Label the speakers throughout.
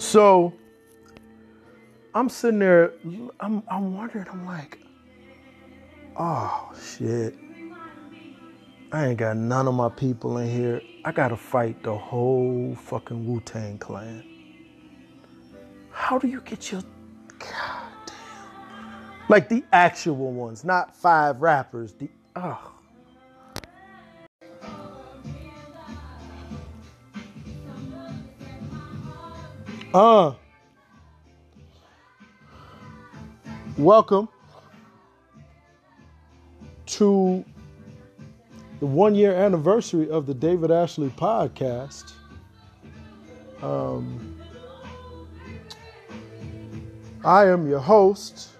Speaker 1: So I'm sitting there, I'm, I'm wondering, I'm like, oh shit. I ain't got none of my people in here. I gotta fight the whole fucking Wu Tang clan. How do you get your god damn like the actual ones, not five rappers. The oh. Uh welcome to the one year anniversary of the David Ashley podcast. Um, I am your host.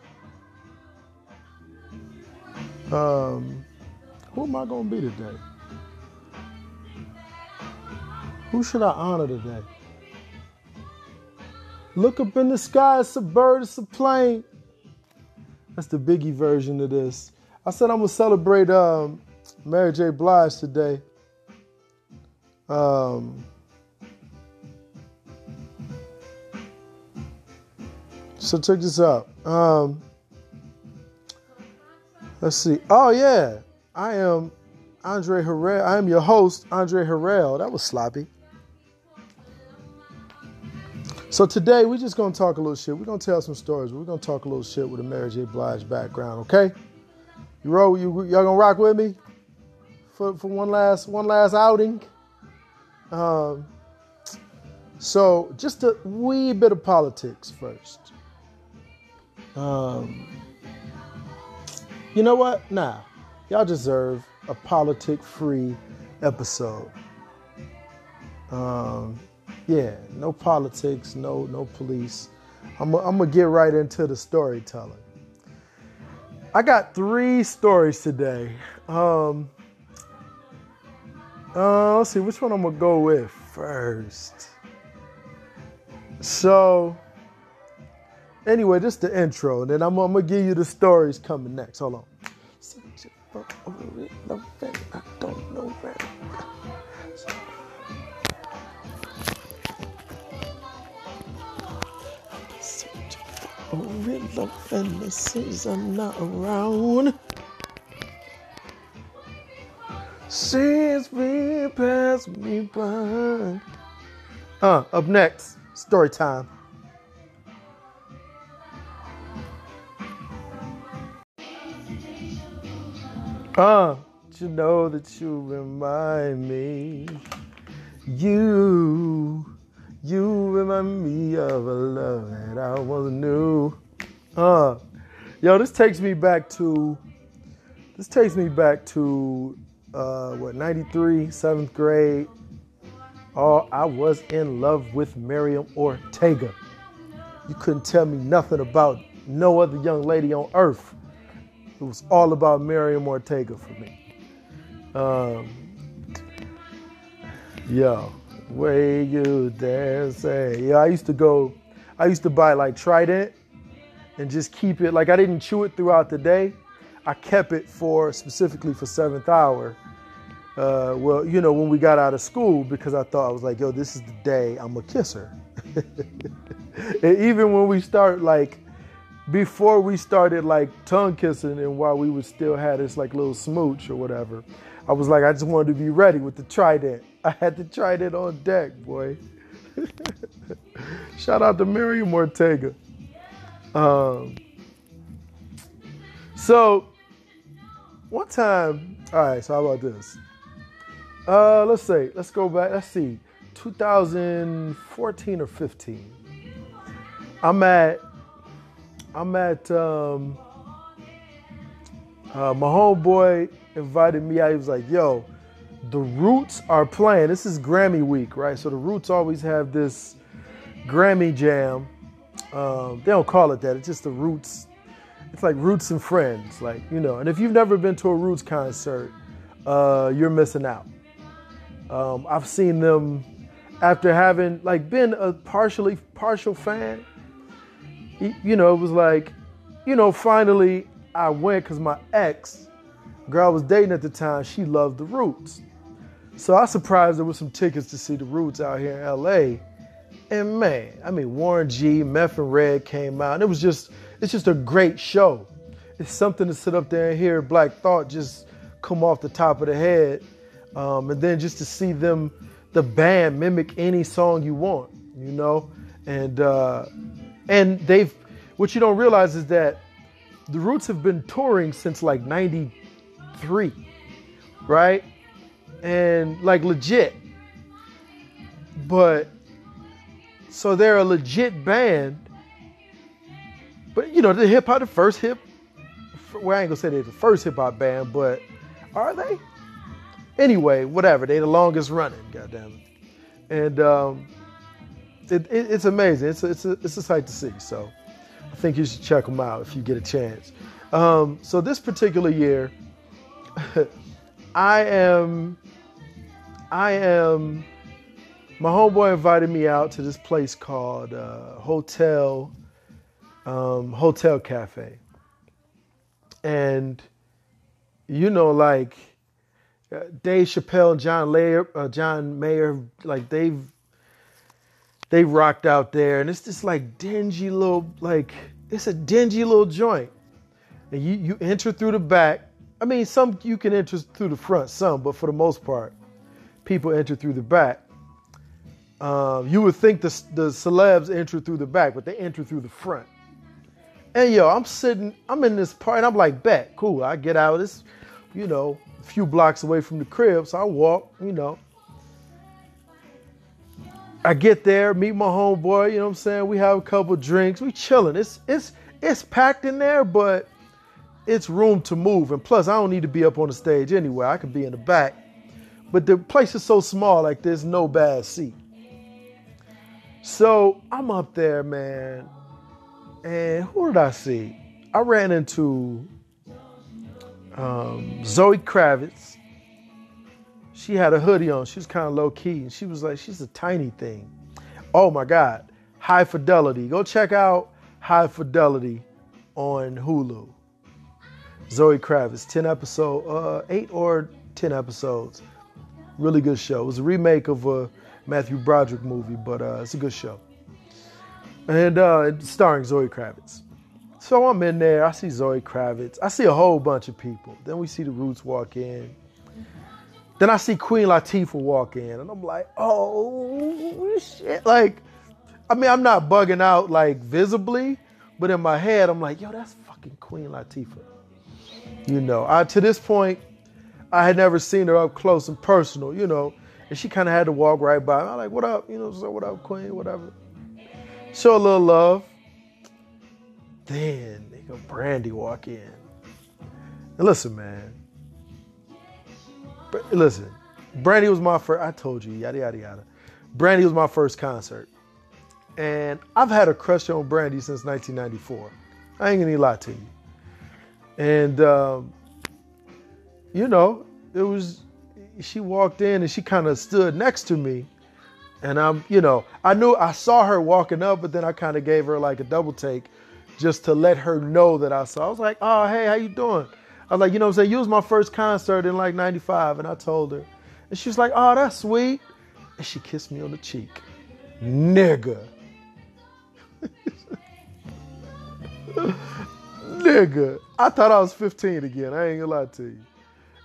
Speaker 1: Um, who am I going to be today? Who should I honor today? Look up in the sky, it's a bird, it's a plane. That's the Biggie version of this. I said I'm gonna celebrate um, Mary J. Blige today. Um, so check this out. Um, let's see. Oh yeah, I am Andre Harrell. I am your host, Andre Harrell. That was sloppy. So today we're just gonna talk a little shit. We're gonna tell some stories. We're gonna talk a little shit with a Mary J. Blige background. Okay? You roll. You y'all gonna rock with me for for one last one last outing. Um. So just a wee bit of politics first. Um. You know what? Nah, y'all deserve a politic-free episode. Um yeah, no politics, no no police. I'm, gonna get right into the storytelling. I got three stories today. Um, uh, let's see which one I'm gonna go with first. So, anyway, just the intro, and then I'm, I'm gonna give you the stories coming next. Hold on. Love and as I'm not around. Since we passed me by. Uh, up next, story time. Uh, you know that you remind me. You you remind me of a love that I once knew. Uh, yo, this takes me back to, this takes me back to, uh, what, 93, seventh grade. Oh, I was in love with Miriam Ortega. You couldn't tell me nothing about no other young lady on earth. It was all about Miriam Ortega for me. Um, yo, way you dance. Yeah, I used to go, I used to buy like Trident and just keep it, like I didn't chew it throughout the day. I kept it for specifically for seventh hour. Uh, well, you know, when we got out of school, because I thought I was like, yo, this is the day I'm gonna kiss her. and even when we start like, before we started like tongue kissing and while we would still had this like little smooch or whatever, I was like, I just wanted to be ready with the trident. I had to trident on deck, boy. Shout out to Miriam Ortega. Um, so one time, all right, so how about this? Uh, let's say, let's go back, let's see, 2014 or 15. I'm at, I'm at, um, uh, my homeboy invited me out. He was like, yo, the Roots are playing. This is Grammy week, right? So the Roots always have this Grammy jam. Um, they don't call it that. It's just the Roots. It's like Roots and Friends, like you know. And if you've never been to a Roots concert, uh, you're missing out. Um, I've seen them after having like been a partially partial fan. You know, it was like, you know, finally I went because my ex girl I was dating at the time, she loved the Roots. So I surprised there was some tickets to see the Roots out here in LA. And man, I mean Warren G, Meth and Red came out. And it was just it's just a great show. It's something to sit up there and hear Black Thought just come off the top of the head. Um, and then just to see them, the band mimic any song you want, you know? And uh, and they've what you don't realize is that the Roots have been touring since like 93, right? And like legit. But so they're a legit band. But you know, the hip hop, the first hip, well, I ain't gonna say they're the first hip hop band, but are they? Anyway, whatever. They the longest running, goddamn it. And um, it, it, it's amazing. It's a, it's a, it's a sight to see. So I think you should check them out if you get a chance. Um, so this particular year, I am, I am. My homeboy invited me out to this place called uh, Hotel um, Hotel Cafe, and you know, like uh, Dave Chappelle and John Layer, uh, John Mayer, like they've they rocked out there, and it's just like dingy little, like it's a dingy little joint. And you you enter through the back. I mean, some you can enter through the front, some, but for the most part, people enter through the back. Um, you would think the the celebs enter through the back, but they enter through the front. And yo, I'm sitting, I'm in this part, and I'm like, bet, cool. I get out. of This, you know, a few blocks away from the crib, so I walk, you know. I get there, meet my homeboy, you know what I'm saying? We have a couple drinks, we chilling. It's it's it's packed in there, but it's room to move. And plus, I don't need to be up on the stage anyway. I could be in the back. But the place is so small, like there's no bad seat. So I'm up there, man. And who did I see? I ran into um, Zoe Kravitz. She had a hoodie on. She was kind of low key. And she was like, she's a tiny thing. Oh my God. High Fidelity. Go check out High Fidelity on Hulu. Zoe Kravitz, 10 episode, uh, eight or 10 episodes. Really good show. It was a remake of a Matthew Broderick movie, but uh, it's a good show. And uh, starring Zoe Kravitz. So I'm in there. I see Zoe Kravitz. I see a whole bunch of people. Then we see the Roots walk in. Then I see Queen Latifah walk in, and I'm like, oh shit! Like, I mean, I'm not bugging out like visibly, but in my head, I'm like, yo, that's fucking Queen Latifah. You know, I to this point, I had never seen her up close and personal. You know, and she kind of had to walk right by. I'm like, what up? You know, so what up, Queen? Whatever. Show a little love. Then nigga Brandy walk in. And listen, man. Listen, Brandy was my first. I told you, yada yada yada. Brandy was my first concert, and I've had a crush on Brandy since 1994. I ain't gonna lie to you. And um, you know, it was. She walked in and she kind of stood next to me, and I'm, you know, I knew I saw her walking up, but then I kind of gave her like a double take just to let her know that I saw. I was like, oh, hey, how you doing? I was like, you know what I'm saying? You was my first concert in like 95. And I told her. And she was like, oh, that's sweet. And she kissed me on the cheek. Nigga. Nigga. I thought I was 15 again. I ain't gonna lie to you.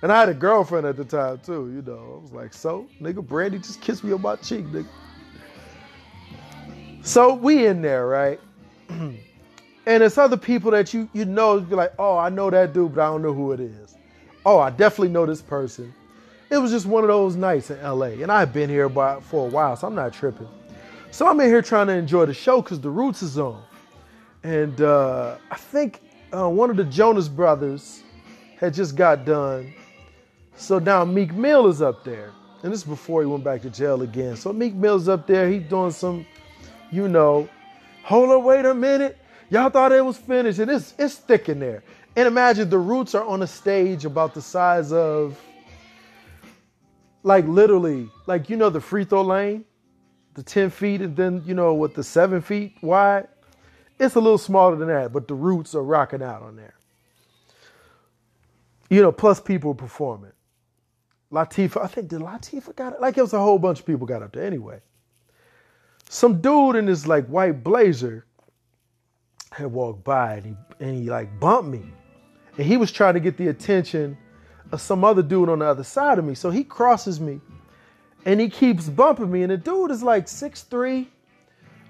Speaker 1: And I had a girlfriend at the time too, you know. I was like, so, nigga, Brandy just kissed me on my cheek, nigga. So we in there, right? and it's other people that you you know be like, oh, I know that dude, but I don't know who it is. Oh, I definitely know this person. It was just one of those nights in LA. And I've been here for a while, so I'm not tripping. So I'm in here trying to enjoy the show because the Roots is on. And uh, I think uh, one of the Jonas brothers had just got done. So now Meek Mill is up there. And this is before he went back to jail again. So Meek Mill's up there. He's doing some, you know, hold on, wait a minute. Y'all thought it was finished. And it's, it's thick in there. And imagine the Roots are on a stage about the size of, like literally, like, you know, the free throw lane, the 10 feet, and then, you know, with the seven feet wide. It's a little smaller than that, but the Roots are rocking out on there. You know, plus people performing. Latifah, I think did Latifah got it? Like it was a whole bunch of people got up there anyway. some dude in this like white blazer had walked by and he and he like bumped me. And he was trying to get the attention of some other dude on the other side of me. So he crosses me and he keeps bumping me. And the dude is like six three,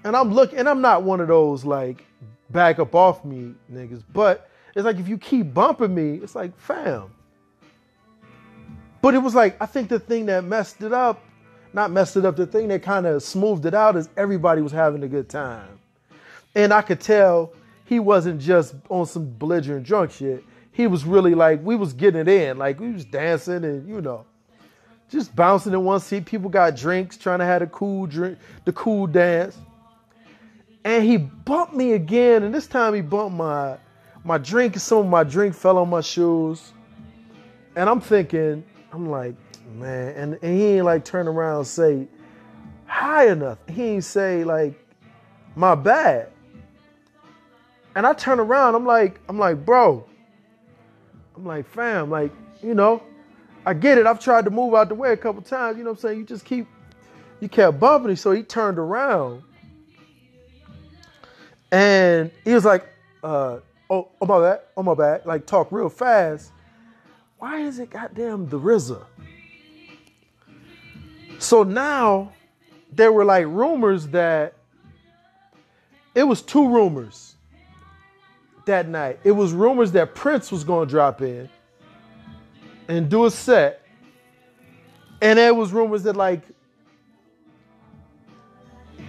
Speaker 1: And I'm looking, and I'm not one of those like back up off me niggas. But it's like if you keep bumping me, it's like, fam. But it was like, I think the thing that messed it up, not messed it up, the thing that kind of smoothed it out is everybody was having a good time. And I could tell he wasn't just on some belligerent drunk shit. He was really like, we was getting it in. Like we was dancing and you know, just bouncing in one seat. People got drinks, trying to have a cool drink, the cool dance. And he bumped me again, and this time he bumped my my drink. Some of my drink fell on my shoes. And I'm thinking, I'm like, man, and, and he ain't like turn around and say hi enough. He ain't say like my bad. And I turn around, I'm like, I'm like, bro. I'm like, fam, like, you know, I get it. I've tried to move out the way a couple times. You know what I'm saying? You just keep, you kept bumping me. So he turned around and he was like, uh, oh, oh my bad, oh my bad. Like talk real fast. Why is it goddamn the RZA? So now there were like rumors that it was two rumors that night. It was rumors that Prince was to drop in and do a set. And there was rumors that like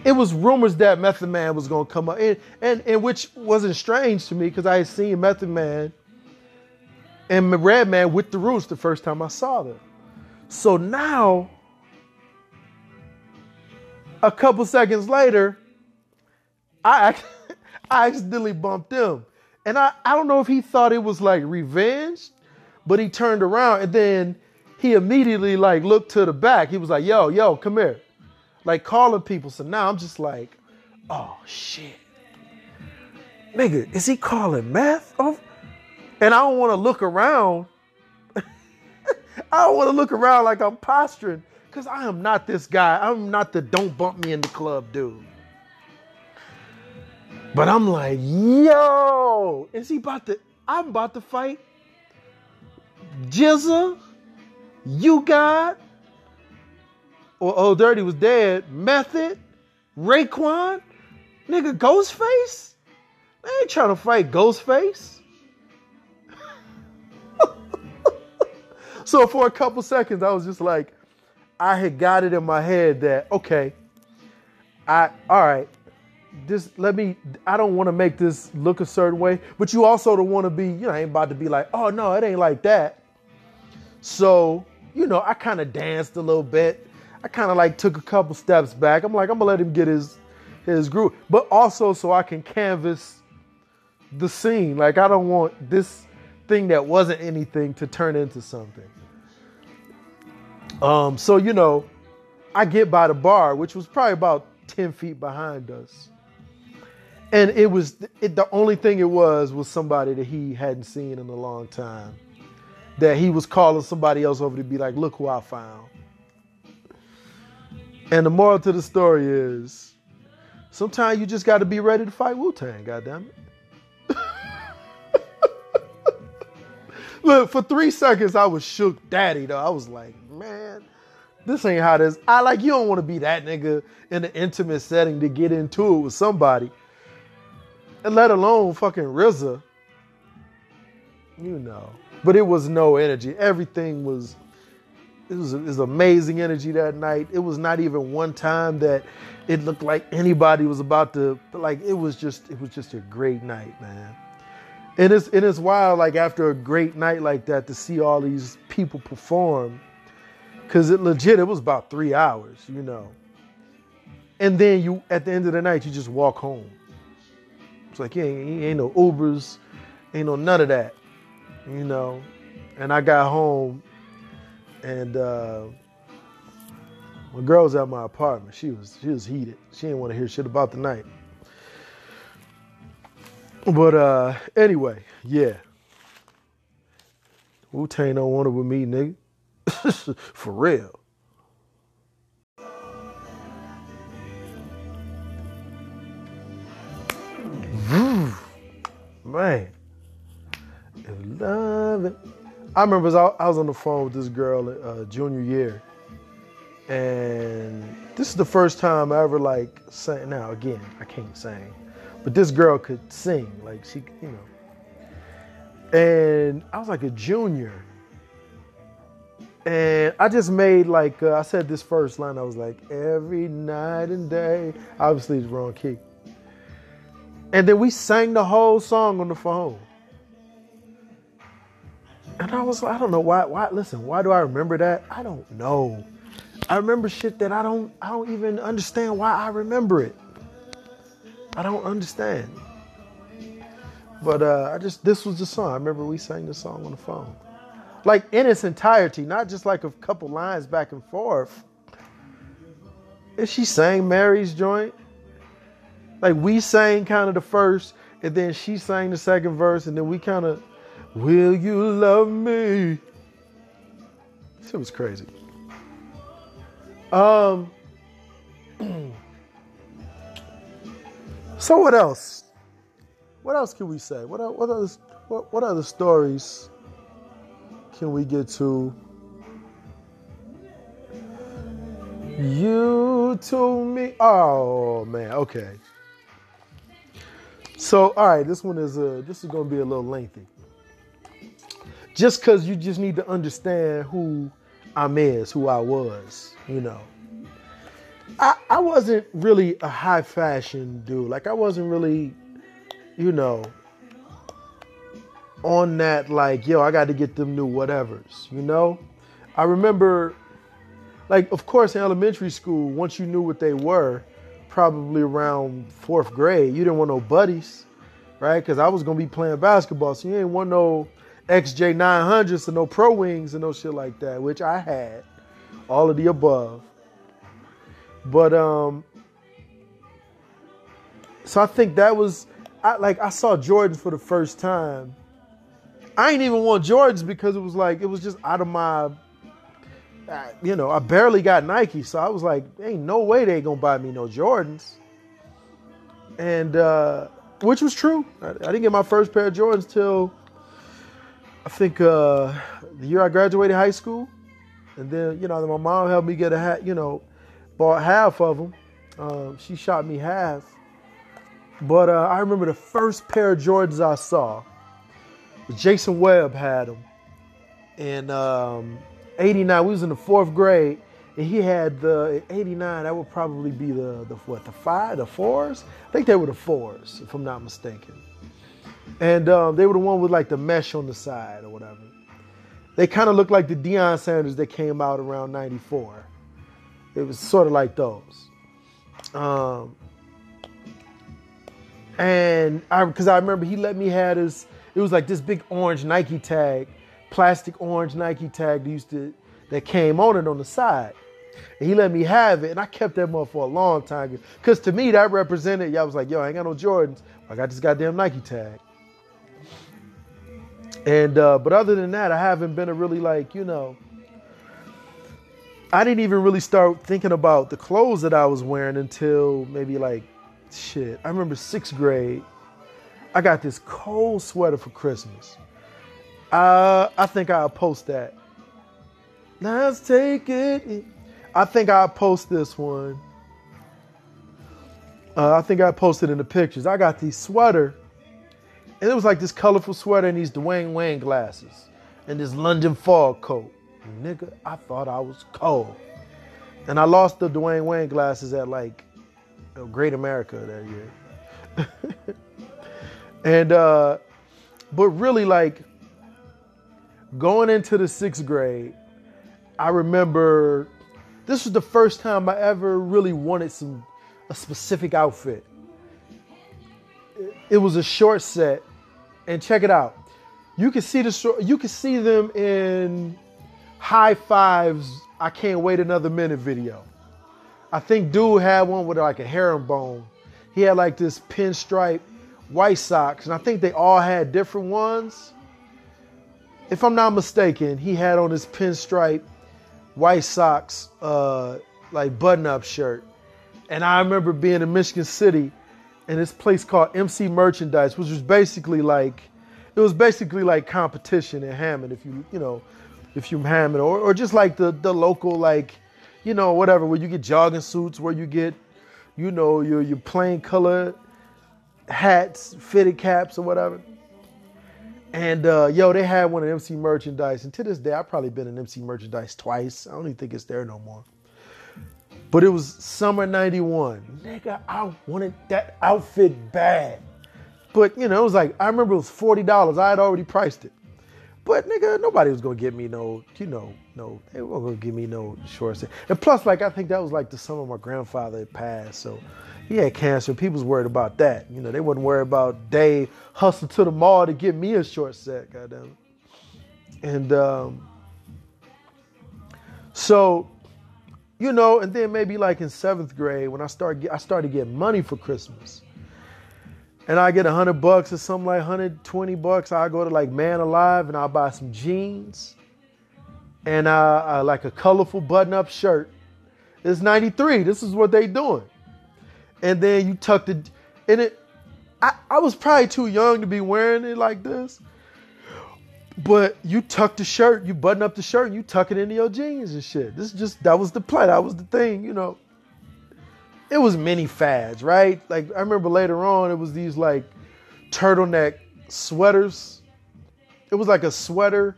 Speaker 1: it was rumors that Method Man was gonna come up, and and, and which wasn't strange to me because I had seen Method Man and Redman with the Roots the first time I saw them. So now, a couple seconds later, I I accidentally bumped him, and I I don't know if he thought it was like revenge but he turned around and then he immediately like looked to the back. He was like, yo, yo, come here. Like calling people. So now I'm just like, oh shit. Nigga, is he calling meth? Oh. And I don't want to look around. I don't want to look around like I'm posturing. Cause I am not this guy. I'm not the don't bump me in the club dude. But I'm like, yo, is he about to? I'm about to fight GZA, you got, or Old Dirty was dead, Method, Raekwon, nigga, Ghostface? They ain't trying to fight Ghostface. So for a couple seconds, I was just like, I had got it in my head that, okay, I, all right, this let me I don't want to make this look a certain way, but you also don't want to be, you know, I ain't about to be like, oh no, it ain't like that. So, you know, I kind of danced a little bit. I kind of like took a couple steps back. I'm like, I'm gonna let him get his his groove, but also so I can canvas the scene. Like I don't want this thing that wasn't anything to turn into something. Um, so you know, I get by the bar, which was probably about 10 feet behind us. And it was it, the only thing it was was somebody that he hadn't seen in a long time that he was calling somebody else over to be like, look who I found. And the moral to the story is sometimes you just got to be ready to fight Wu Tang, goddamn it. Look, for three seconds, I was shook daddy, though. I was like, man, this ain't how this. I like, you don't want to be that nigga in an intimate setting to get into it with somebody. And let alone fucking RZA. You know but it was no energy. Everything was it was, it was amazing energy that night. It was not even one time that it looked like anybody was about to But like it was just it was just a great night, man. And it's and it's wild like after a great night like that to see all these people perform cuz it legit it was about 3 hours, you know. And then you at the end of the night you just walk home. It's like yeah, ain't, ain't no Ubers, ain't no none of that you know. And I got home, and uh, my girl was at my apartment. She was she was heated. She didn't want to hear shit about the night. But uh, anyway, yeah. Wu Tang don't want it with me, nigga. For real. Man. And love it. I remember I was on the phone with this girl uh, junior year, and this is the first time I ever like sang. Now again, I can't sing, but this girl could sing. Like she, you know. And I was like a junior, and I just made like uh, I said this first line. I was like every night and day. Obviously, it's wrong key. And then we sang the whole song on the phone. And I was like, I don't know why why listen, why do I remember that? I don't know. I remember shit that I don't I don't even understand why I remember it. I don't understand. But uh, I just this was the song. I remember we sang the song on the phone. Like in its entirety, not just like a couple lines back and forth. And she sang Mary's joint. Like we sang kind of the first, and then she sang the second verse, and then we kind of, Will you love me? It was crazy. Um. so what else? What else can we say? What what other what, what other stories can we get to? You to me. Oh man. Okay. So all right, this one is uh this is gonna be a little lengthy. Just cause you just need to understand who I'm is, who I was, you know. I, I wasn't really a high fashion dude. Like I wasn't really, you know, on that like, yo, I got to get them new whatevers, you know? I remember like of course in elementary school, once you knew what they were, probably around fourth grade, you didn't want no buddies, right? Because I was gonna be playing basketball, so you ain't want no XJ 900s and no Pro Wings and no shit like that, which I had, all of the above. But um, so I think that was, I like I saw Jordans for the first time. I ain't even want Jordans because it was like it was just out of my, you know, I barely got Nike, so I was like, ain't no way they gonna buy me no Jordans. And uh, which was true. I, I didn't get my first pair of Jordans till I think uh, the year I graduated high school, and then you know my mom helped me get a hat. You know, bought half of them. Um, she shot me half. But uh, I remember the first pair of Jordans I saw. Jason Webb had them in um, '89. We was in the fourth grade, and he had the '89. That would probably be the the what the five, the fours. I think they were the fours, if I'm not mistaken and um, they were the one with like the mesh on the side or whatever. They kind of looked like the Deion Sanders that came out around '94. It was sort of like those. Um, and I, because I remember he let me have his. It was like this big orange Nike tag, plastic orange Nike tag that used to that came on it on the side. And he let me have it, and I kept that up for a long time. Cause to me that represented, y'all was like, yo, I ain't got no Jordans. I got this goddamn Nike tag. And uh, but other than that, I haven't been a really like you know. I didn't even really start thinking about the clothes that I was wearing until maybe like shit. I remember sixth grade. I got this cold sweater for Christmas. Uh, I think I'll post that. Let's take it. I think I'll post this one. Uh, I think I posted in the pictures. I got these sweater and it was like this colorful sweater and these Dwayne Wayne glasses and this London fog coat. Nigga, I thought I was cold. And I lost the Dwayne Wayne glasses at like Great America that year. and uh but really like going into the sixth grade, I remember this was the first time I ever really wanted some a specific outfit. It was a short set and check it out. You can see the you can see them in Hi-Five's. I can't wait another minute video. I think dude had one with like a herringbone. He had like this pinstripe white socks, and I think they all had different ones. If I'm not mistaken, he had on his pinstripe white socks, uh, like button-up shirt. And I remember being in Michigan City and this place called MC Merchandise, which was basically like it was basically like competition in Hammond if you you know if you're Hammond or, or just like the the local like you know whatever where you get jogging suits where you get you know your your plain color hats fitted caps or whatever. And uh, yo they had one of MC merchandise and to this day I've probably been in MC merchandise twice. I don't even think it's there no more. But it was summer 91 nigga I wanted that outfit bad. But you know, it was like I remember it was forty dollars. I had already priced it. But nigga, nobody was gonna get me no, you know, no, they weren't gonna give me no shorts. And plus, like I think that was like the summer my grandfather passed, so he had cancer. People was worried about that. You know, they wasn't worried about Dave hustle to the mall to get me a short set, goddamn. And um, so, you know, and then maybe like in seventh grade when I started, I started getting money for Christmas and I get a hundred bucks or something like 120 bucks, I go to like Man Alive and I'll buy some jeans and I, uh, like a colorful button-up shirt. It's 93. This is what they doing. And then you tuck the in it. I, I was probably too young to be wearing it like this. But you tuck the shirt, you button up the shirt, and you tuck it into your jeans and shit. This is just that was the plan. That was the thing, you know it was many fads, right? Like I remember later on, it was these like turtleneck sweaters. It was like a sweater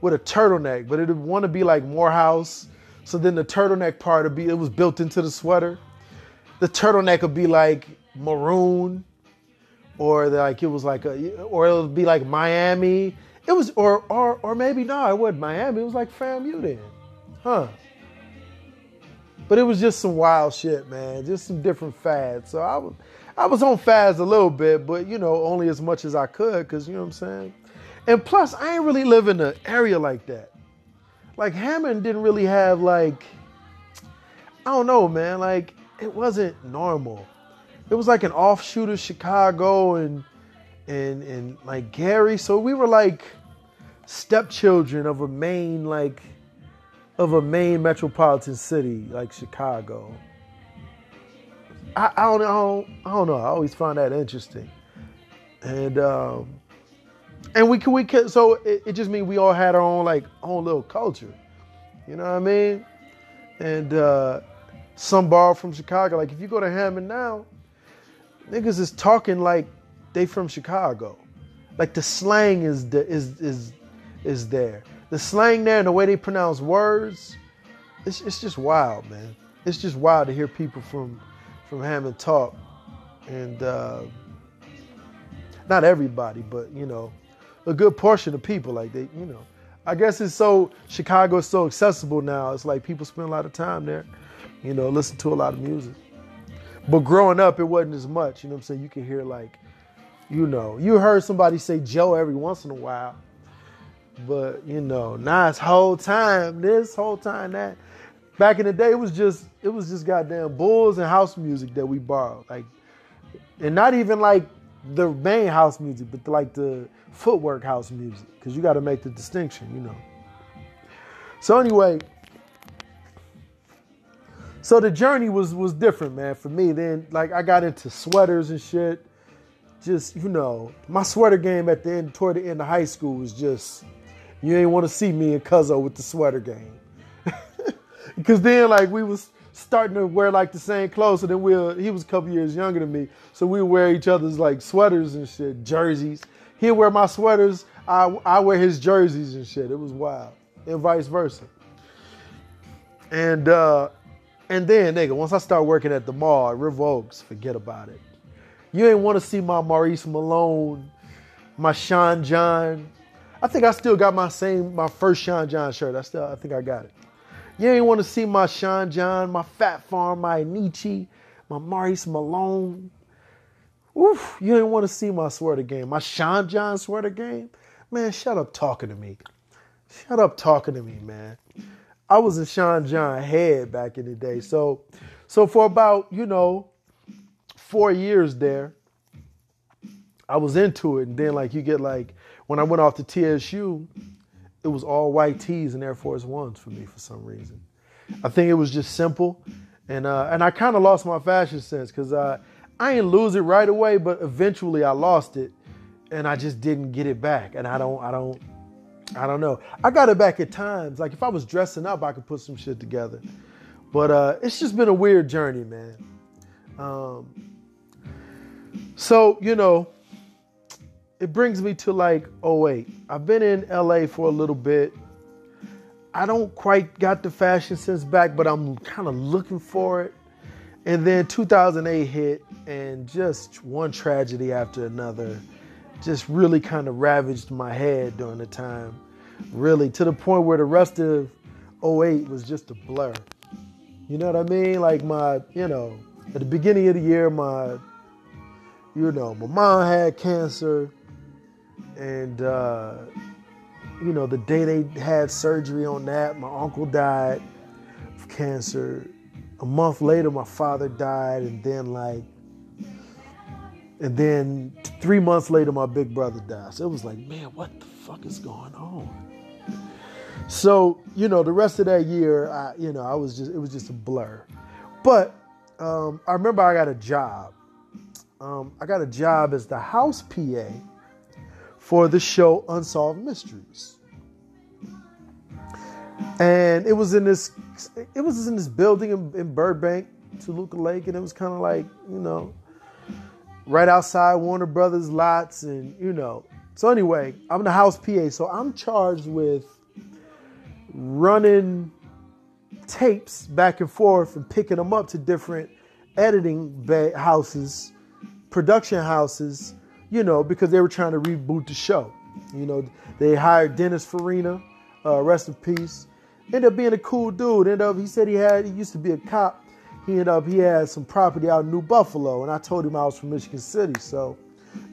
Speaker 1: with a turtleneck, but it would want to be like Morehouse. So then the turtleneck part would be it was built into the sweater. The turtleneck would be like maroon, or like it was like a, or it would be like Miami. It was or or or maybe no, it wasn't Miami. It was like FAMU then, huh? But it was just some wild shit, man. Just some different fads. So I was, I was on fads a little bit, but you know, only as much as I could, cause you know what I'm saying. And plus, I ain't really live in an area like that. Like Hammond didn't really have like, I don't know, man. Like it wasn't normal. It was like an offshoot of Chicago and and and like Gary. So we were like stepchildren of a main like of a main metropolitan city like Chicago. I, I, don't, I, don't, I don't know. I always find that interesting, and um, and we can we can so it, it just means we all had our own like own little culture. You know what I mean? And uh, some bar from Chicago. Like if you go to Hammond now, niggas is talking like they from Chicago. Like the slang is is is is there the slang there and the way they pronounce words, it's, it's just wild, man. It's just wild to hear people from from Hammond talk, and uh, not everybody, but you know, a good portion of people like they, you know. I guess it's so Chicago is so accessible now. It's like people spend a lot of time there, you know, listen to a lot of music. But growing up, it wasn't as much. You know what I'm saying? You can hear like, you know, you heard somebody say Joe every once in a while, but you know, now it's whole time this, whole time that. Back in the day, it was just it was just goddamn bulls and house music that we borrowed, like, and not even like the main house music, but like the footwork house music, because you got to make the distinction, you know. So anyway, so the journey was was different, man, for me. Then like I got into sweaters and shit. Just you know, my sweater game at the end, toward the end of high school was just you ain't want to see me and Cuzzo with the sweater game. Because then, like, we was starting to wear like the same clothes, and then we will he was a couple years younger than me, so we wear each other's like sweaters and shit, jerseys. He'd wear my sweaters, I I wear his jerseys and shit. It was wild, and vice versa. And uh, and then, nigga, once I start working at the mall at River Oaks, forget about it. You ain't want to see my Maurice Malone, my Sean John, I think I still got my same, my first Sean John shirt. I still, I think I got it. You ain't want to see my Sean John, my Phat Farm, my Nietzsche, my Maurice Malone. Oof, you ain't want to see my sweater game, my Sean John sweater game. Man, shut up talking to me. Shut up talking to me, man. I was a Sean John head back in the day. So, so for about, you know, four years there, I was into it. And then like you get like when I went off to TSU, it was all white tees and Air Force Ones for me for some reason. I think it was just simple, and uh, and I kind of lost my fashion sense because uh, I didn't lose it right away, but eventually I lost it and I just didn't get it back. And I don't, I don't, I don't know. I got it back at times. Like if I was dressing up, I could put some shit together. But uh, it's just been a weird journey, man. Um, so, you know, it brings me to like 08. I've been in LA for a little bit. I don't quite got the fashion sense back, but I'm kind of looking for it. And then 2008 hit, and just one tragedy after another just really kind of ravaged my head during the time. Really, to the point where the rest of 08 was just a blur. You know what I mean? Like my, you know, at the beginning of the year, my, you know, my mom had cancer, and uh, you know, the day they had surgery on that, my uncle died of cancer. A month later, my father died, and then like, and then three months later, my big brother died. So it was like, man, what the fuck is going on? So, you know, the rest of that year, I, you know, I was just, it was just a blur. But um, I remember I got a job. Um, I got a job as the house PA for the show Unsolved Mysteries. And it was in this, it was in this building in, in Burbank, Toluca Lake, and it was kind of like, you know, right outside Warner Brothers lots, and you know. So anyway, I'm the house PA, so I'm charged with running tapes back and forth and picking them up to different editing houses, production houses, you know, because they were trying to reboot the show. You know, they hired Dennis Farina, uh, rest in peace. Ended up being a cool dude. Ended up, he said he had, he used to be a cop. He ended up, he had some property out in New Buffalo, and I told him I was from Michigan City. So,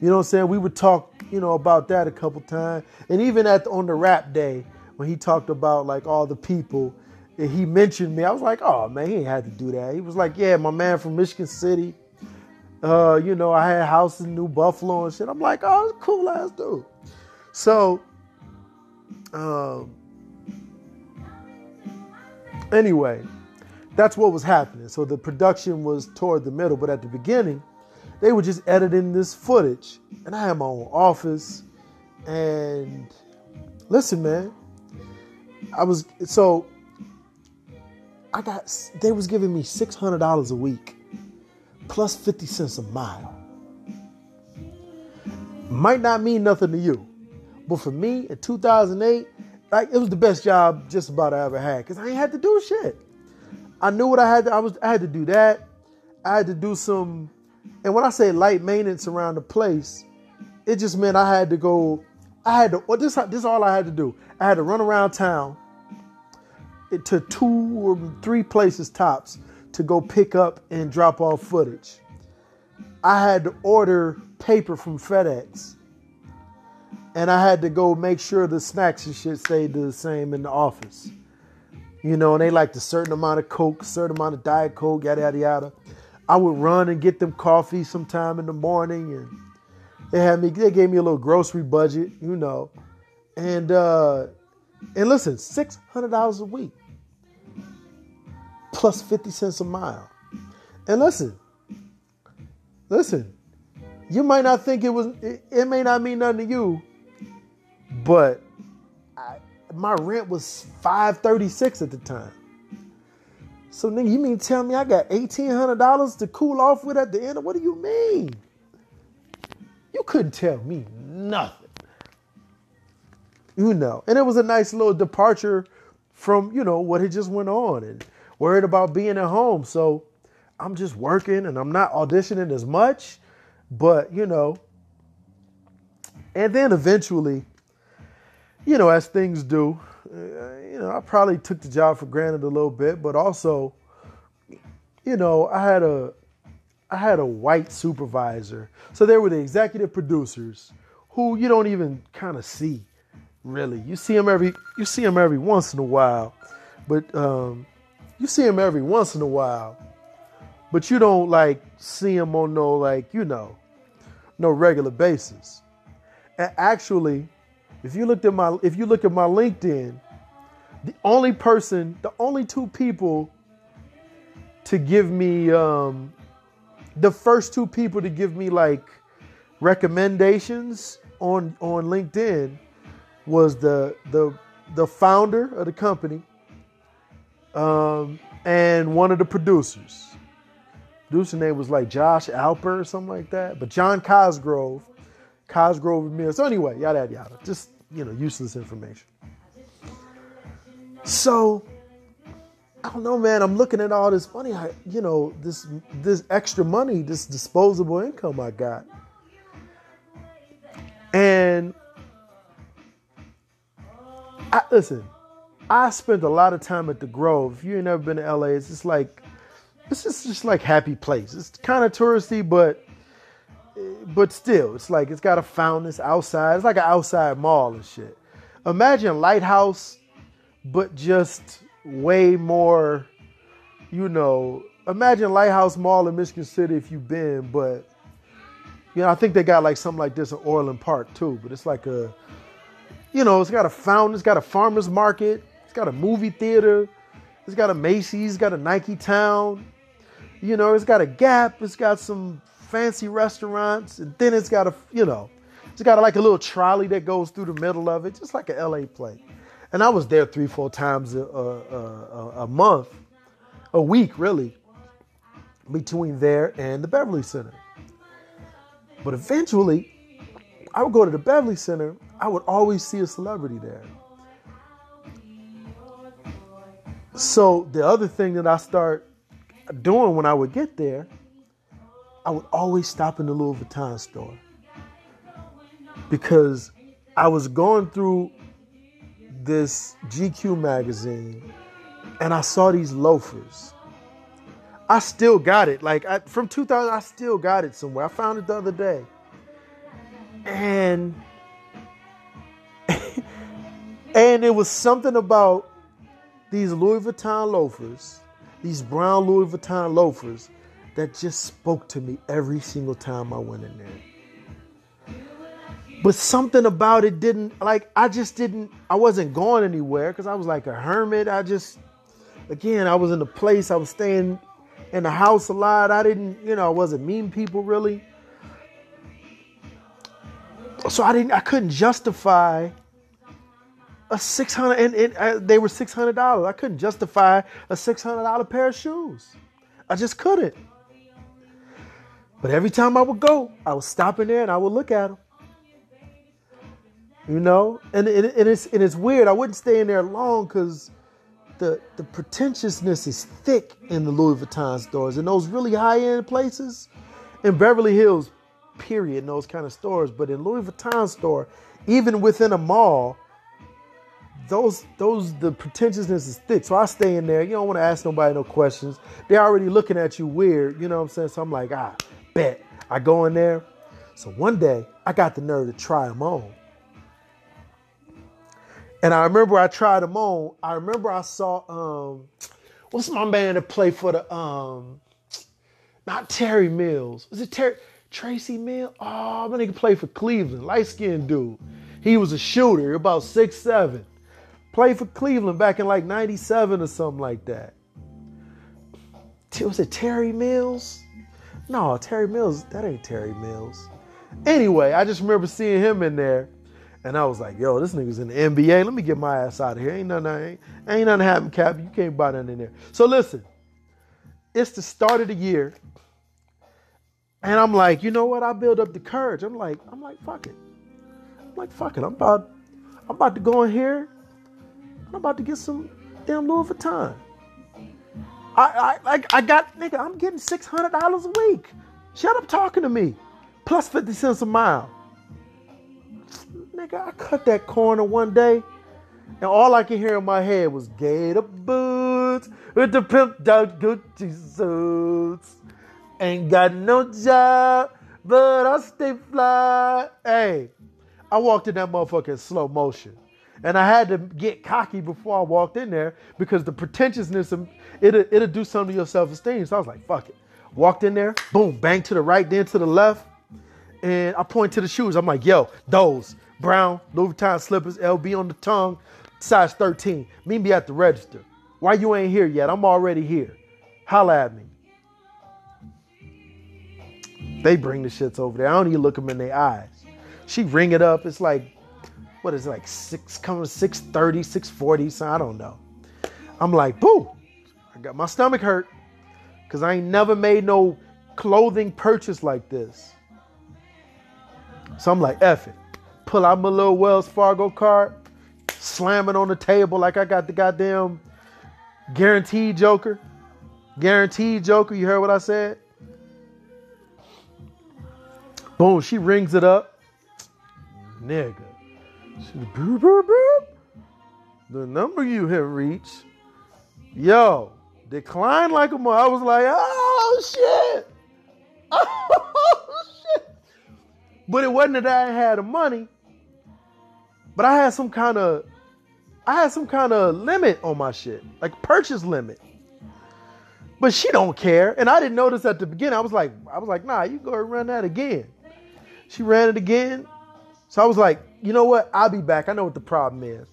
Speaker 1: you know what I'm saying? We would talk, you know, about that a couple times. And even at the, on the wrap day, when he talked about like all the people, and he mentioned me. I was like, oh man, he had to do that. He was like, yeah, my man from Michigan City. Uh, you know, I had houses in New Buffalo and shit. I'm like, oh, cool ass dude. So, um, anyway, that's what was happening. So the production was toward the middle, but at the beginning, they were just editing this footage, and I had my own office. And listen, man, I was so I got they was giving me six hundred dollars a week plus fifty cents a mile. Might not mean nothing to you, but for me in 2008, like it was the best job just about I ever had because I ain't had to do shit. I knew what I had. To, I was I had to do that. I had to do some, and when I say light maintenance around the place, it just meant I had to go. I had to. Well, this this is all I had to do. I had to run around town to two or three places tops to go pick up and drop off footage. I had to order paper from FedEx. And I had to go make sure the snacks and shit stayed the same in the office. You know, and they liked a certain amount of Coke, certain amount of Diet Coke, yada, yada, yada. I would run and get them coffee sometime in the morning. And they had me, they gave me a little grocery budget, you know. And, uh, and listen, $600 a week plus 50 cents a mile. And listen, listen, you might not think it was, it, it may not mean nothing to you, but I, my rent was 536 at the time. So nigga, you mean tell me I got $1,800 to cool off with at the end? What do you mean? You couldn't tell me nothing. You know, and it was a nice little departure from, you know, what had just went on. And worried about being at home. So I'm just working and I'm not auditioning as much, but you know. And then eventually, you know, as things do, uh, you know, I probably took the job for granted a little bit, but also, you know, I had a I had a white supervisor. So there were the executive producers who you don't even kind of see really. You see them every you see them every once in a while. But um, you see him every once in a while, but you don't like see him on no like you know, no regular basis. And actually, if you looked at my if you look at my LinkedIn, the only person, the only two people to give me um, the first two people to give me like recommendations on on LinkedIn was the the the founder of the company um, and one of the producers. Producer name was like Josh Alper or something like that. But John Cosgrove, Cosgrove Ramirez. So anyway, yada yada yada. Just you know, useless information. So I don't know, man. I'm looking at all this money. I, you know, this this extra money, this disposable income I got, and I, listen. I spent a lot of time at the Grove. If you ain't never been to LA, it's just like it's just, just like happy place. It's kind of touristy, but but still, it's like it's got a fountain. It's outside. It's like an outside mall and shit. Imagine Lighthouse, but just way more. You know, imagine Lighthouse Mall in Michigan City if you've been, but you know, I think they got like something like this in Orland Park too. But it's like a, you know, it's got a fountain. It's got a farmers market got a movie theater. It's got a Macy's. It's got a Nike Town. You know, it's got a Gap. It's got some fancy restaurants, and then it's got a you know, it's got a, like a little trolley that goes through the middle of it, just like a LA play. And I was there three, four times a, a, a month, a week really, between there and the Beverly Center. But eventually, I would go to the Beverly Center. I would always see a celebrity there. So the other thing that I start doing when I would get there, I would always stop in the Louis Vuitton store because I was going through this GQ magazine and I saw these loafers. I still got it. Like I, from 2000, I still got it somewhere. I found it the other day. And and it was something about these Louis Vuitton loafers, these brown Louis Vuitton loafers, that just spoke to me every single time I went in there. But something about it didn't, like, I just didn't, I wasn't going anywhere because I was like a hermit. I just, again, I was in a place, I was staying in the house a lot. I didn't, you know, I wasn't meeting people really. So I didn't, I couldn't justify a six hundred and, and uh, they were six hundred dollars. I couldn't justify a six hundred dollar pair of shoes. I just couldn't. But every time I would go, I would stop in there and I would look at them. You know, and, and, and it's and it's weird. I wouldn't stay in there long because the the pretentiousness is thick in the Louis Vuitton stores and those really high end places in Beverly Hills, period, in those kind of stores. But in Louis Vuitton store, even within a mall, those those the pretentiousness is thick. So I stay in there. You don't want to ask nobody no questions. They're already looking at you weird. You know what I'm saying? So I'm like, ah, bet. I go in there. So one day I got the nerve to try them on. And I remember I tried them on. I remember I saw um what's my man that play for the um not Terry Mills. Was it Terry Tracy Mills? Oh, my nigga played for Cleveland, light skinned dude. He was a shooter, about six seven. Played for Cleveland back in like 97 or something like that. Was it Terry Mills? No, Terry Mills, that ain't Terry Mills. Anyway, I just remember seeing him in there. And I was like, yo, this nigga's in the NBA. Let me get my ass out of here. Ain't nothing, ain't, ain't nothing happening, Cap. You can't buy nothing in there. So listen, it's the start of the year. And I'm like, you know what? I build up the courage. I'm like, I'm like, fuck it. I'm like, fuck it. I'm about, I'm about to go in here I'm about to get some damn Louis Vuitton. I I I, got nigga, I'm getting six hundred dollars a week. Shut up talking to me. Plus 50 cents a mile. Nigga, I cut that corner one day, and all I could hear in my head was Gator boots with the pimp dog Gucci suits. Ain't got no job, but I stay fly. Hey, I walked in that motherfucker in slow motion. And I had to get cocky before I walked in there because the pretentiousness, of, it'll, it'll do something to your self esteem. So I was like, fuck it. Walked in there, boom, bang to the right, then to the left. And I point to the shoes. I'm like, yo, those brown Louis Vuitton slippers, LB on the tongue, size 13. Meet me at the register. Why you ain't here yet? I'm already here. Holla at me. They bring the shits over there. I don't even look them in their eyes. She ring it up. It's like, what is it, like six, coming 630, 640, so I don't know. I'm like, boo, I got my stomach hurt because I ain't never made no clothing purchase like this. So I'm like, F it. Pull out my little Wells Fargo card, slam it on the table like I got the goddamn guaranteed joker. Guaranteed joker. You heard what I said? Boom, she rings it up. Nigga. Boop, boop, boop. The number you have reached. Yo, decline like a mother. I was like, oh shit. Oh shit. But it wasn't that I had the money, but I had some kind of I had some kind of limit on my shit, like purchase limit. But she don't care, and I didn't notice at the beginning. I was like, I was like, nah, you go run that again. She ran it again, so I was like, you know what? I'll be back. I know what the problem is.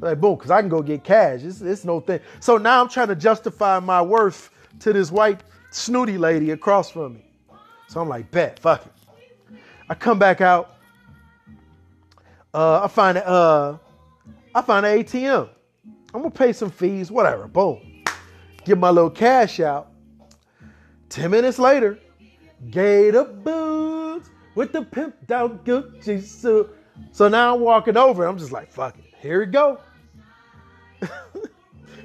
Speaker 1: Like boom, because I can go get cash. It's, it's no thing. So now I'm trying to justify my worth to this white snooty lady across from me. So I'm like, bet, fuck it. I come back out. Uh, I find uh, I find an ATM. I'm gonna pay some fees, whatever. Boom. Get my little cash out. Ten minutes later, Gator boots with the pimp down Gucci suit. So now I'm walking over. I'm just like, fuck it. Here we go.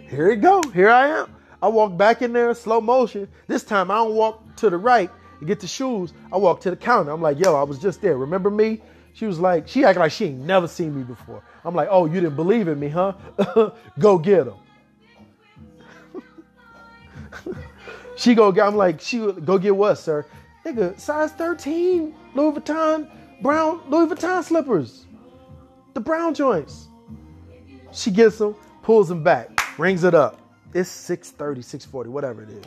Speaker 1: Here we go. Here I am. I walk back in there, slow motion. This time I don't walk to the right to get the shoes. I walk to the counter. I'm like, yo, I was just there. Remember me? She was like, she acted like she ain't never seen me before. I'm like, oh, you didn't believe in me, huh? go get them. she go get, I'm like, she go get what, sir? Nigga, size 13, Louis Vuitton, brown Louis Vuitton slippers. The brown joints. She gets them, pulls them back, rings it up. It's 630, 640, whatever it is.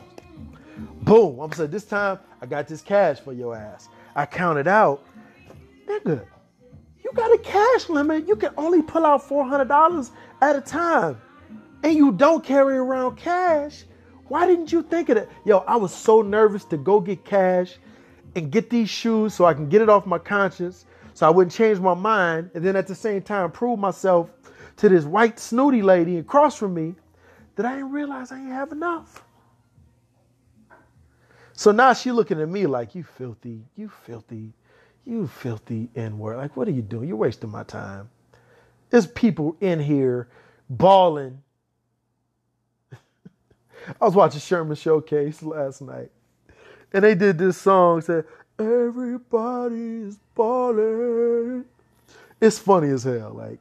Speaker 1: Boom. I'm saying this time I got this cash for your ass. I counted out. Nigga, you got a cash limit. You can only pull out $400 at a time. And you don't carry around cash. Why didn't you think of it? Yo, I was so nervous to go get cash and get these shoes so I can get it off my conscience so I wouldn't change my mind and then at the same time prove myself to this white snooty lady across from me that I didn't realize I didn't have enough. So now she looking at me like, you filthy, you filthy, you filthy N-word. Like, what are you doing? You're wasting my time. There's people in here bawling. I was watching Sherman Showcase last night. And they did this song said, Everybody's balling. It's funny as hell. Like,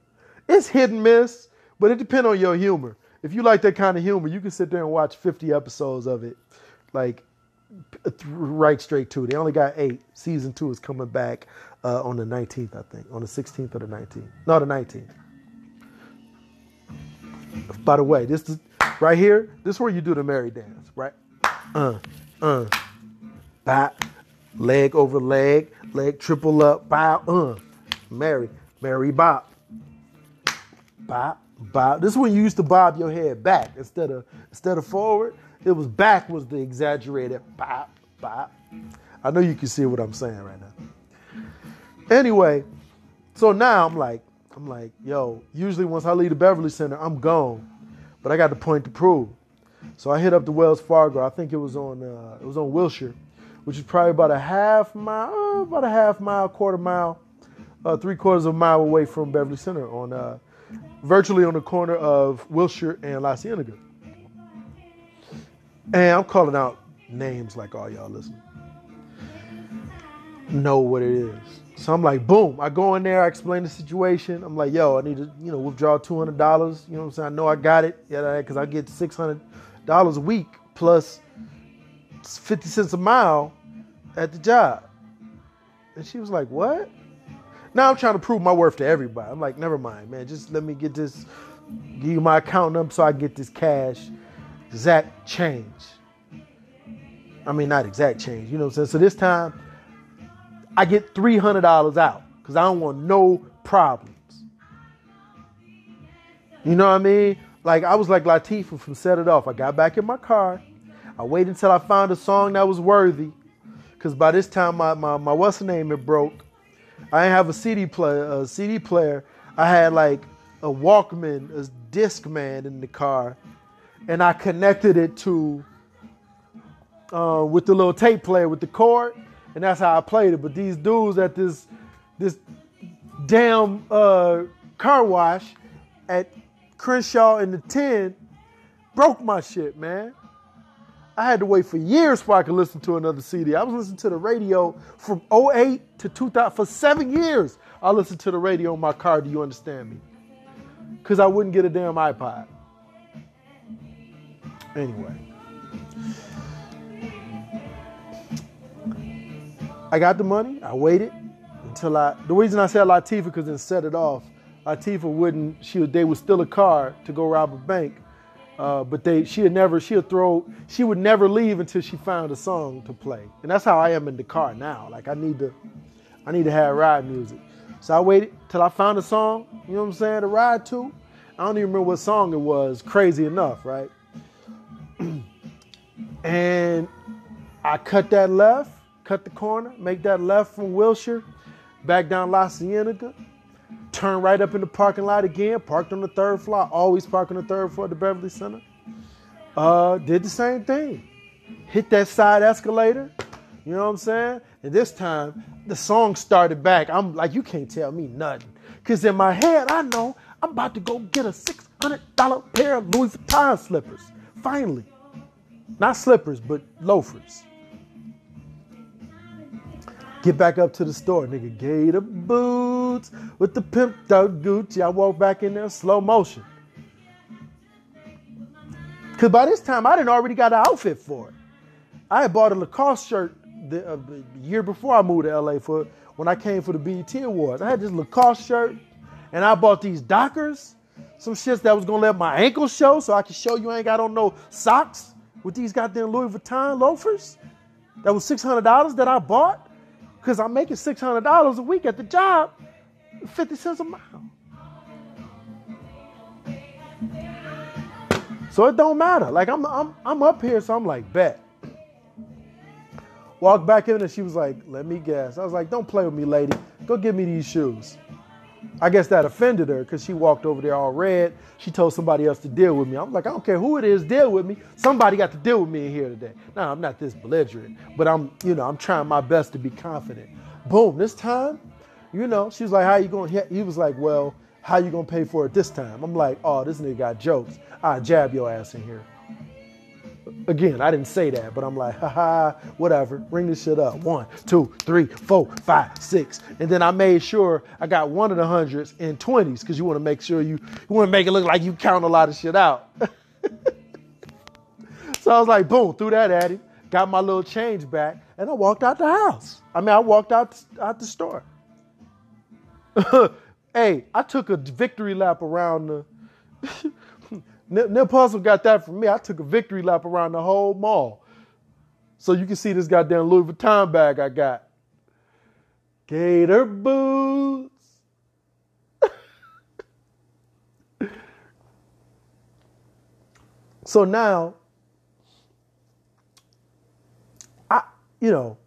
Speaker 1: it's hit and miss, but it depends on your humor. If you like that kind of humor, you can sit there and watch 50 episodes of it. Like, right straight to. They only got eight. Season two is coming back uh, on the 19th, I think. On the 16th or the 19th. No, the 19th. By the way, this is right here. This is where you do the Mary dance, right? Uh, uh, bop, leg over leg, leg triple up, bow, uh, Mary, Mary bop, bop, bop. This is when you used to bob your head back instead of instead of forward. It was back was the exaggerated bop, bop. I know you can see what I'm saying right now. Anyway, so now I'm like, I'm like, yo, usually once I leave the Beverly Center, I'm gone. But I got the point to prove. So I hit up the Wells Fargo. I think it was on uh, it was on Wilshire, which is probably about a half mile, uh, about a half mile, quarter mile, uh, three quarters of a mile away from Beverly Center on uh, virtually on the corner of Wilshire and La Cienega. And I'm calling out names like all y'all listening. Know what it is. So I'm like, boom. I go in there, I explain the situation. I'm like, yo, I need to, you know, withdraw two hundred dollars. You know what I'm saying? I know I got it. Yeah, because I get six hundred dollars a week plus fifty cents a mile at the job. And she was like, what? Now I'm trying to prove my worth to everybody. I'm like, never mind, man. Just let me get this, give you my account number so I can get this cash exact change. I mean, not exact change, you know what I'm saying? So this time, I get $300 out because I don't want no problems. You know what I mean? Like, I was like Latifah from Set It Off. I got back in my car. I waited until I found a song that was worthy Cause by this time my, my, my what's the name it broke. I didn't have a CD player a CD player. I had like a Walkman, a Discman in the car, and I connected it to uh, with the little tape player with the cord, and that's how I played it. But these dudes at this this damn uh, car wash at Crenshaw in the 10 broke my shit, man. I had to wait for years before I could listen to another CD. I was listening to the radio from 08 to 2000 for seven years. I listened to the radio in my car. Do you understand me? Because I wouldn't get a damn iPod. Anyway. I got the money. I waited until I. The reason I said Latifah because then set it off. Latifah wouldn't. She. They would steal a car to go rob a bank, uh, but they. She would never. She would throw. She would never leave until she found a song to play. And that's how I am in the car now. Like I need to. I need to have ride music. So I waited till I found a song. You know what I'm saying? To ride to. I don't even remember what song it was. Crazy enough, right? and I cut that left cut the corner, make that left from Wilshire, back down La Cienega, turn right up in the parking lot again, parked on the third floor, always park on the third floor at the Beverly Center. Uh, did the same thing. Hit that side escalator, you know what I'm saying? And this time, the song started back. I'm like, you can't tell me nothing. Because in my head, I know I'm about to go get a $600 pair of Louis Vuitton slippers. Finally. Not slippers, but loafers. Get back up to the store, nigga. Gator boots with the pimped out Gucci. I walk back in there slow motion. Cause by this time I didn't already got an outfit for it. I had bought a Lacoste shirt the, uh, year before I moved to LA for when I came for the BET Awards. I had this Lacoste shirt, and I bought these Dockers, some shits that was gonna let my ankles show, so I could show you I ain't got on no socks with these goddamn Louis Vuitton loafers. That was six hundred dollars that I bought because I'm making $600 a week at the job, 50 cents a mile. So it don't matter. Like I'm, I'm, I'm up here, so I'm like, bet. Walked back in and she was like, let me guess. I was like, don't play with me, lady. Go give me these shoes. I guess that offended her because she walked over there all red. She told somebody else to deal with me. I'm like, I don't care who it is, deal with me. Somebody got to deal with me in here today. Now, I'm not this belligerent, but I'm, you know, I'm trying my best to be confident. Boom, this time, you know, she was like, how you going? He was like, well, how you to pay for it this time? I'm like, oh, this nigga got jokes. I jab your ass in here. Again, I didn't say that, but I'm like, haha, whatever. Ring this shit up. One, two, three, four, five, six. And then I made sure I got one of the hundreds in 20s because you want to make sure you, you want to make it look like you count a lot of shit out. so I was like, boom, threw that at him, got my little change back, and I walked out the house. I mean, I walked out, out the store. hey, I took a victory lap around the. Nip Hussle got that from me. I took a victory lap around the whole mall. So you can see this goddamn Louis Vuitton bag I got. Gator boots. so now, I, you know,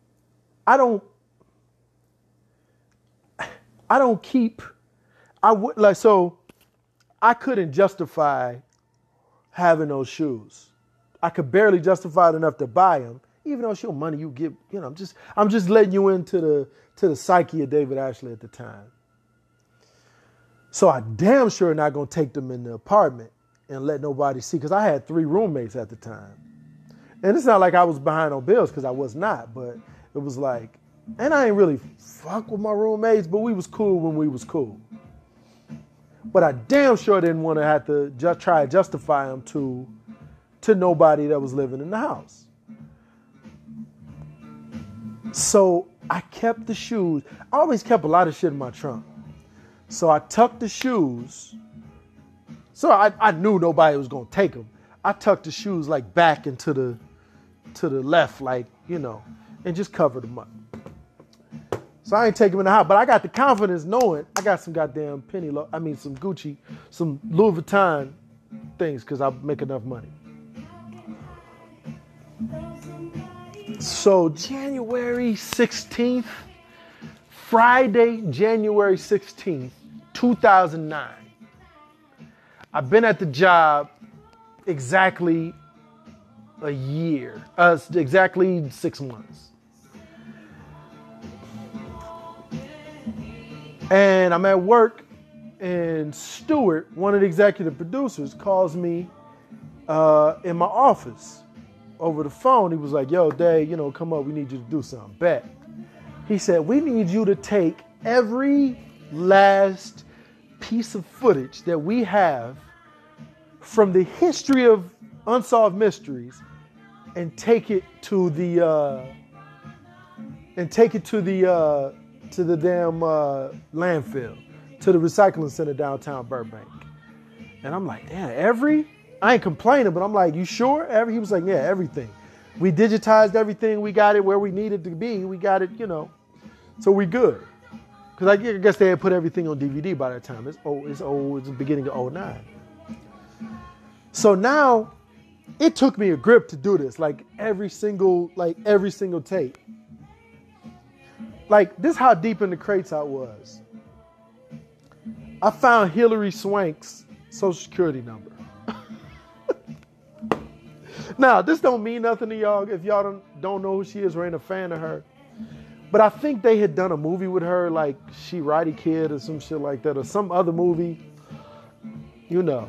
Speaker 1: I don't, I don't keep, I would like, so I couldn't justify having those shoes. I could barely justify it enough to buy them, even though it's your money you get. You know, I'm just I'm just letting you into the to the psyche of David Ashley at the time. So I damn sure not gonna take them in the apartment and let nobody see, because I had three roommates at the time. And it's not like I was behind on bills, because I was not, but it was like, and I ain't really fuck with my roommates, but we was cool when we was cool. But I damn sure didn't want to have to just try to justify them to, to nobody that was living in the house. So I kept the shoes. I always kept a lot of shit in my trunk. So I tucked the shoes. So I, I knew nobody was gonna take them. I tucked the shoes like back into the to the left, like, you know, and just covered them up. So I ain't taking him in the house, but I got the confidence knowing I got some goddamn penny, lo- I mean some Gucci, some Louis Vuitton things because I make enough money. So January 16th, Friday, January 16th, 2009. I've been at the job exactly a year, uh, exactly six months. And I'm at work, and Stewart, one of the executive producers, calls me uh, in my office over the phone. He was like, Yo, Dave, you know, come up, we need you to do something. Bet. He said, We need you to take every last piece of footage that we have from the history of unsolved mysteries and take it to the uh, and take it to the uh, to the damn uh, landfill, to the recycling center downtown Burbank. And I'm like, damn, every I ain't complaining, but I'm like, you sure? Every he was like, yeah, everything. We digitized everything. We got it where we needed to be. We got it, you know. So we good. Cause I guess they had put everything on DVD by that time. It's old. It's old. It's the beginning of 09. So now, it took me a grip to do this. Like every single, like every single tape. Like this, how deep in the crates I was. I found Hilary Swank's social security number. now, this don't mean nothing to y'all if y'all don't, don't know who she is or ain't a fan of her. But I think they had done a movie with her, like Karate Kid or some shit like that, or some other movie. You know.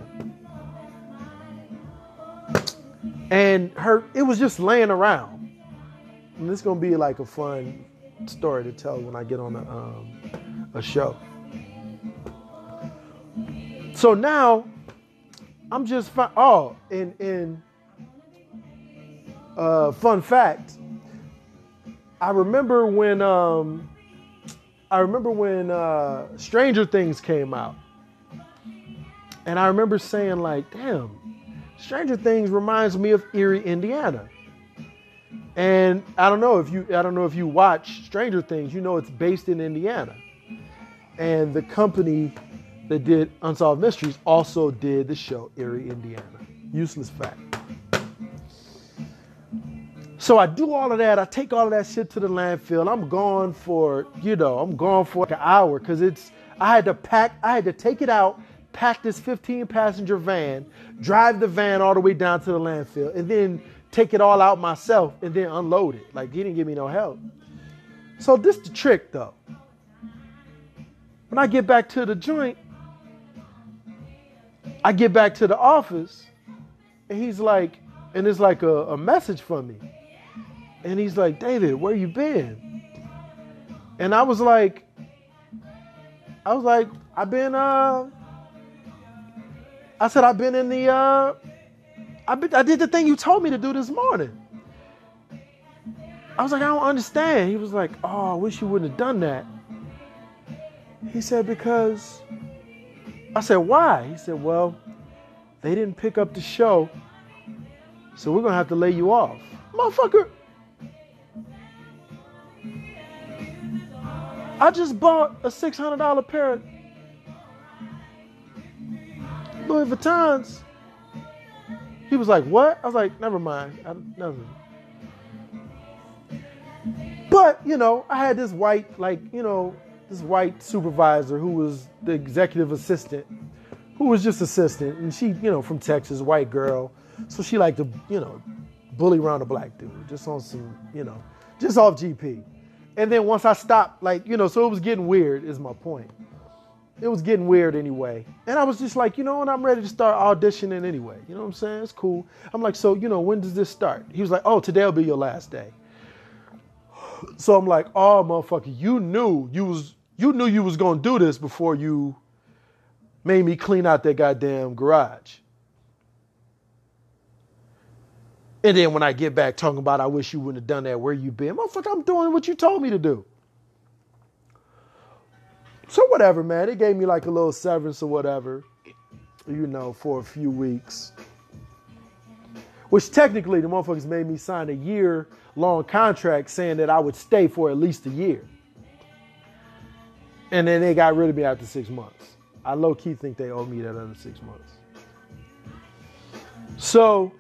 Speaker 1: And her, it was just laying around. And this is gonna be like a fun story to tell when I get on a, um, a show. So now, I'm just fi- oh, in in uh, fun fact, I remember when um, I remember when uh, Stranger Things came out, and I remember saying like, "Damn, Stranger Things reminds me of Eerie, Indiana." And I don't know if you I don't know if you watch Stranger Things, you know it's based in Indiana. And the company that did Unsolved Mysteries also did the show Eerie, Indiana. Useless fact. So I do all of that. I take all of that shit to the landfill. I'm gone for, you know, I'm gone for like an hour because it's, I had to pack, I had to take it out, pack this 15 passenger van, drive the van all the way down to the landfill, and then take it all out myself and then unload it. Like he didn't give me no help. So this the trick though. When I get back to the joint, I get back to the office, and he's like, and it's like a, a message from me. And he's like, David, where you been? And I was like, I was like, I've been uh I said I've been in the uh I, I did the thing you told me to do this morning. I was like, I don't understand. He was like, Oh, I wish you wouldn't have done that. He said, Because I said, Why? He said, Well, they didn't pick up the show, so we're gonna have to lay you off. Motherfucker. I just bought a $600 pair of Louis Vuittons he was like, "What?" I was like, "Never mind, I, never." But you know, I had this white, like you know, this white supervisor who was the executive assistant, who was just assistant, and she, you know, from Texas, white girl, so she liked to, you know, bully around a black dude, just on some, you know, just off GP. And then once I stopped, like, you know, so it was getting weird, is my point it was getting weird anyway. And I was just like, you know, and I'm ready to start auditioning anyway. You know what I'm saying? It's cool. I'm like, so, you know, when does this start? He was like, oh, today'll be your last day. So I'm like, oh, motherfucker, you knew you was you knew you was gonna do this before you made me clean out that goddamn garage. And then when I get back talking about, I wish you wouldn't have done that. Where you been, motherfucker? I'm doing what you told me to do. So whatever, man. They gave me like a little severance or whatever, you know, for a few weeks. Which technically the motherfuckers made me sign a year long contract saying that I would stay for at least a year. And then they got rid of me after six months. I low key think they owe me that other six months. So,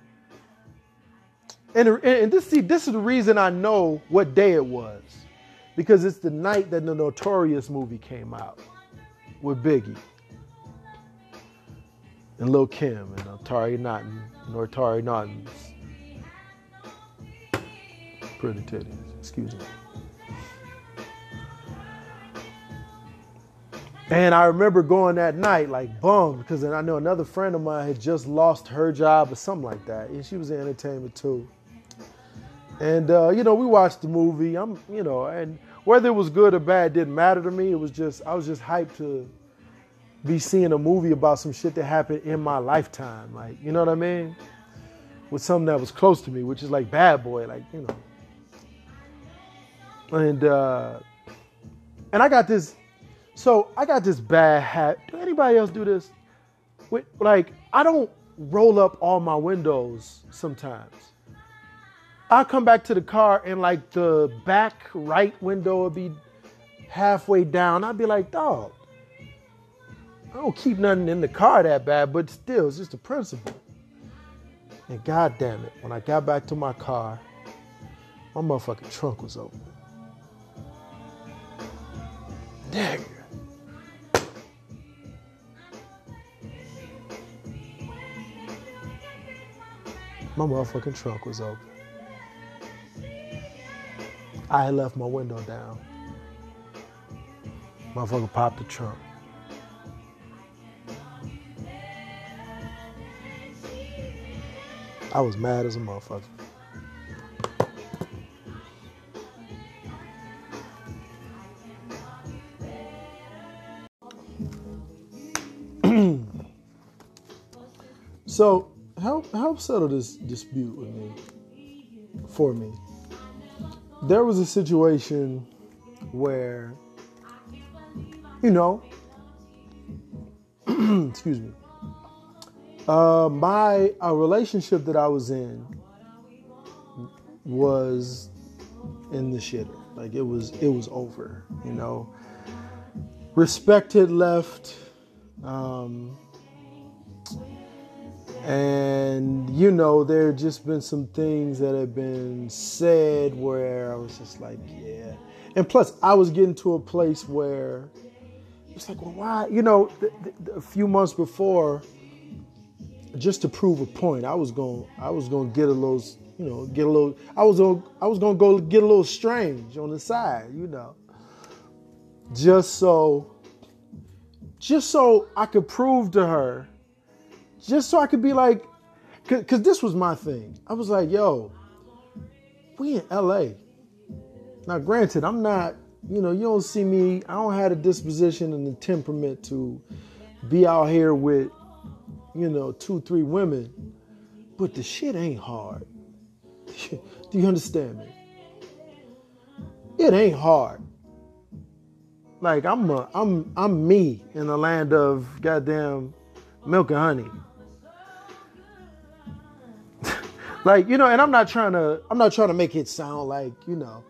Speaker 1: And, and this see, this is the reason I know what day it was, because it's the night that the Notorious movie came out with Biggie and Lil Kim and Atari Norton, Naturi Naughton's pretty titties. Excuse me. And I remember going that night like bummed because I know another friend of mine had just lost her job or something like that, and she was in entertainment too. And uh, you know, we watched the movie. I'm, you know, and whether it was good or bad didn't matter to me. It was just I was just hyped to be seeing a movie about some shit that happened in my lifetime. Like, you know what I mean? With something that was close to me, which is like Bad Boy, like you know. And uh, and I got this so I got this bad hat. Do anybody else do this? With, like, I don't roll up all my windows sometimes. I come back to the car and like the back right window will be halfway down. I'd be like, dog, I don't keep nothing in the car that bad, but still, it's just a principle. And god damn it, when I got back to my car, my motherfucking trunk was open. Dang. My motherfucking trunk was open. I had left my window down. Motherfucker popped the trunk. I was mad as a motherfucker. so help help settle this dispute with me for me. There was a situation where, you know, excuse me, uh, my a relationship that I was in was in the shitter. Like it was, it was over. You know, respect had left. Um, and, you know, there have just been some things that have been said where I was just like, yeah. And plus, I was getting to a place where it's like, well, why? You know, th- th- a few months before, just to prove a point, I was going, I was going to get a little, you know, get a little. I was going, I was going to go get a little strange on the side, you know, just so, just so I could prove to her just so I could be like, because this was my thing. I was like, yo, we in LA. Now, granted, I'm not, you know, you don't see me, I don't have the disposition and the temperament to be out here with, you know, two, three women, but the shit ain't hard. Do you understand me? It ain't hard. Like I'm a, I'm I'm me in the land of goddamn milk and honey. Like you know, and I'm not trying to I'm not trying to make it sound like you know,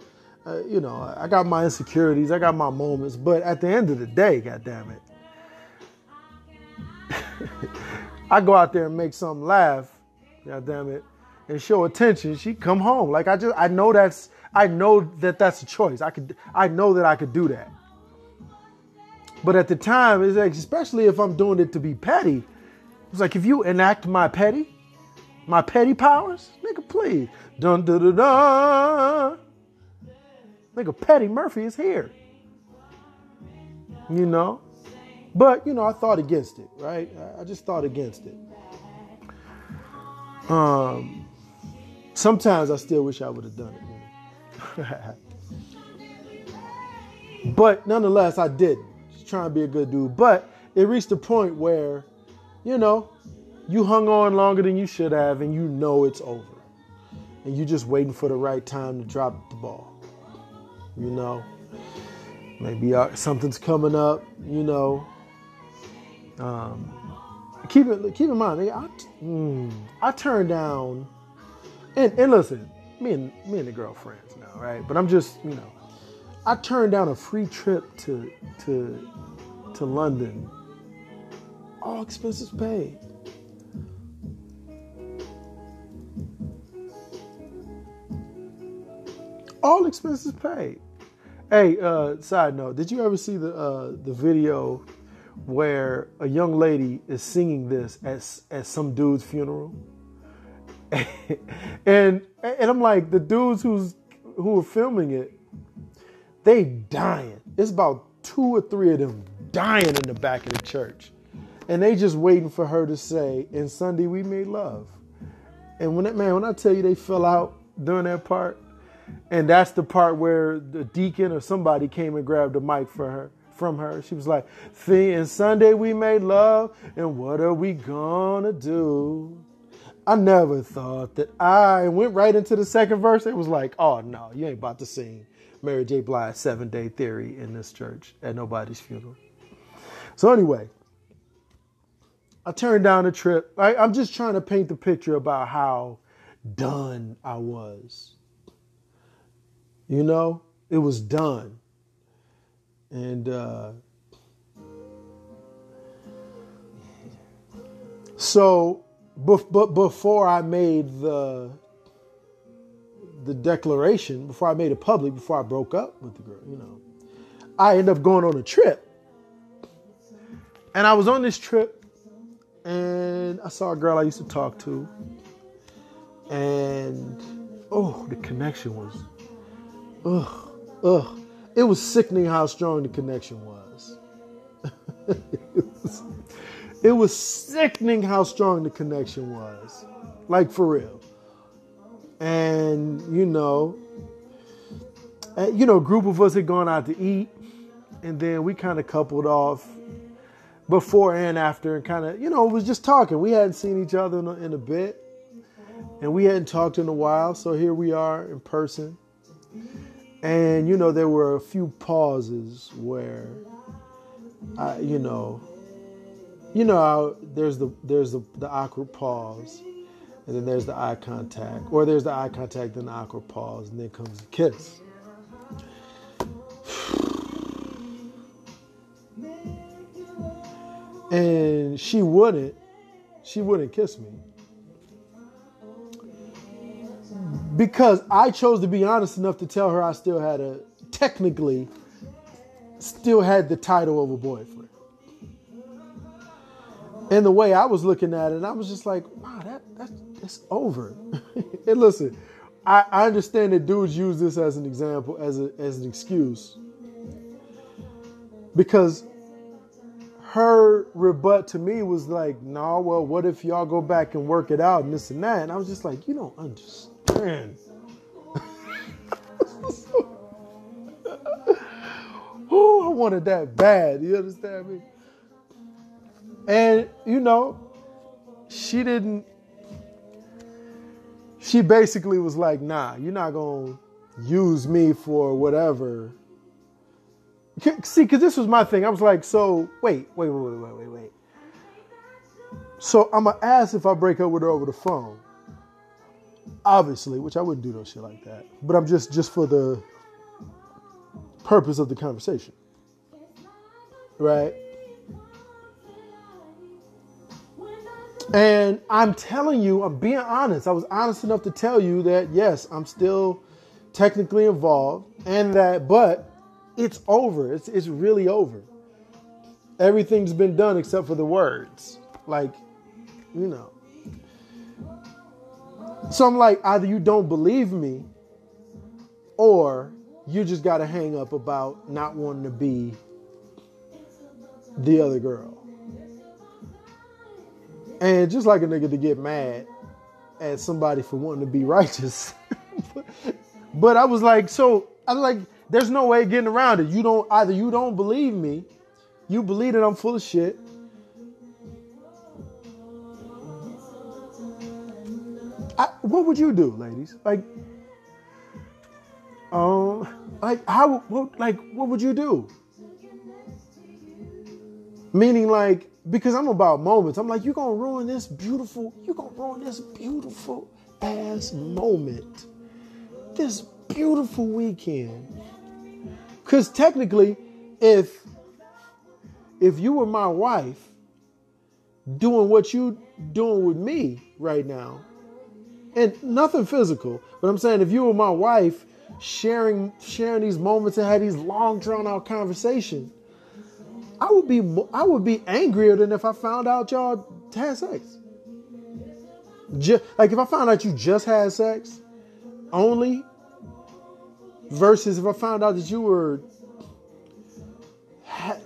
Speaker 1: uh, you know, I got my insecurities, I got my moments, but at the end of the day, God damn it, I go out there and make something laugh, God damn it, and show attention. She come home like I just I know that's I know that that's a choice. I could I know that I could do that. But at the time, it's like, especially if I'm doing it to be petty, it's like if you enact my petty, my petty powers? Nigga, please. Dun dun dun dun. Nigga, Petty Murphy is here. You know? But, you know, I thought against it, right? I just thought against it. Um, sometimes I still wish I would have done it. but nonetheless, I didn't. Just trying to be a good dude. But it reached a point where, you know, you hung on longer than you should have, and you know it's over. And you're just waiting for the right time to drop the ball. You know, maybe uh, something's coming up. You know, um, keep it keep in mind. I, mm, I turned down, and, and listen, me and me and the girlfriends now, right? But I'm just you know, I turned down a free trip to to to London, all expenses paid. All expenses paid. Hey, uh, side note, did you ever see the uh, the video where a young lady is singing this at at some dude's funeral? and and I'm like, the dudes who's who are filming it, they dying. It's about two or three of them dying in the back of the church. And they just waiting for her to say, and Sunday we made love. And when that man, when I tell you they fell out during that part, and that's the part where the deacon or somebody came and grabbed the mic for her from her. She was like, See, and Sunday we made love, and what are we gonna do? I never thought that I went right into the second verse. It was like, oh no, you ain't about to sing Mary J. Blige seven day theory in this church at nobody's funeral. So anyway, I turned down the trip. I, I'm just trying to paint the picture about how done I was. You know, it was done. And uh, so, but, before I made the the declaration, before I made it public, before I broke up with the girl, you know, I ended up going on a trip. And I was on this trip and I saw a girl I used to talk to, and oh, the connection was, ugh, ugh. It was sickening how strong the connection was. it was. It was sickening how strong the connection was, like for real. And you know, you know, a group of us had gone out to eat, and then we kind of coupled off before and after and kind of, you know, was just talking. We hadn't seen each other in a, in a bit and we hadn't talked in a while. So here we are in person. And, you know, there were a few pauses where, I, you know, you know, there's the there's the, the awkward pause, and then there's the eye contact, or there's the eye contact, then the awkward pause, and then comes the kiss. and she wouldn't she wouldn't kiss me because I chose to be honest enough to tell her I still had a technically still had the title of a boyfriend. And the way I was looking at it, I was just like, wow, that, that that's over. and listen, I, I understand that dudes use this as an example, as a, as an excuse. Because her rebut to me was like, "No, nah, well, what if y'all go back and work it out and this and that?" And I was just like, "You don't understand." oh, I wanted that bad. You understand me? And you know, she didn't. She basically was like, "Nah, you're not gonna use me for whatever." See, because this was my thing. I was like, so wait, wait, wait, wait, wait, wait, wait. So I'm gonna ask if I break up with her over the phone. Obviously, which I wouldn't do no shit like that. But I'm just just for the purpose of the conversation. Right? And I'm telling you, I'm being honest. I was honest enough to tell you that yes, I'm still technically involved and that but it's over. It's it's really over. Everything's been done except for the words. Like, you know. So I'm like, either you don't believe me, or you just got to hang up about not wanting to be the other girl. And just like a nigga to get mad at somebody for wanting to be righteous. but I was like, so I was like, there's no way getting around it. You don't either you don't believe me, you believe that I'm full of shit. I, what would you do, ladies? Like, um, like how? What, like, what would you do? Meaning, like, because I'm about moments. I'm like, you're gonna ruin this beautiful. You're gonna ruin this beautiful ass moment. This beautiful weekend. Because technically, if if you were my wife doing what you doing with me right now, and nothing physical, but I'm saying if you were my wife sharing sharing these moments and had these long drawn out conversations, I would be I would be angrier than if I found out y'all had sex. Just, like if I found out you just had sex only versus if I found out that you were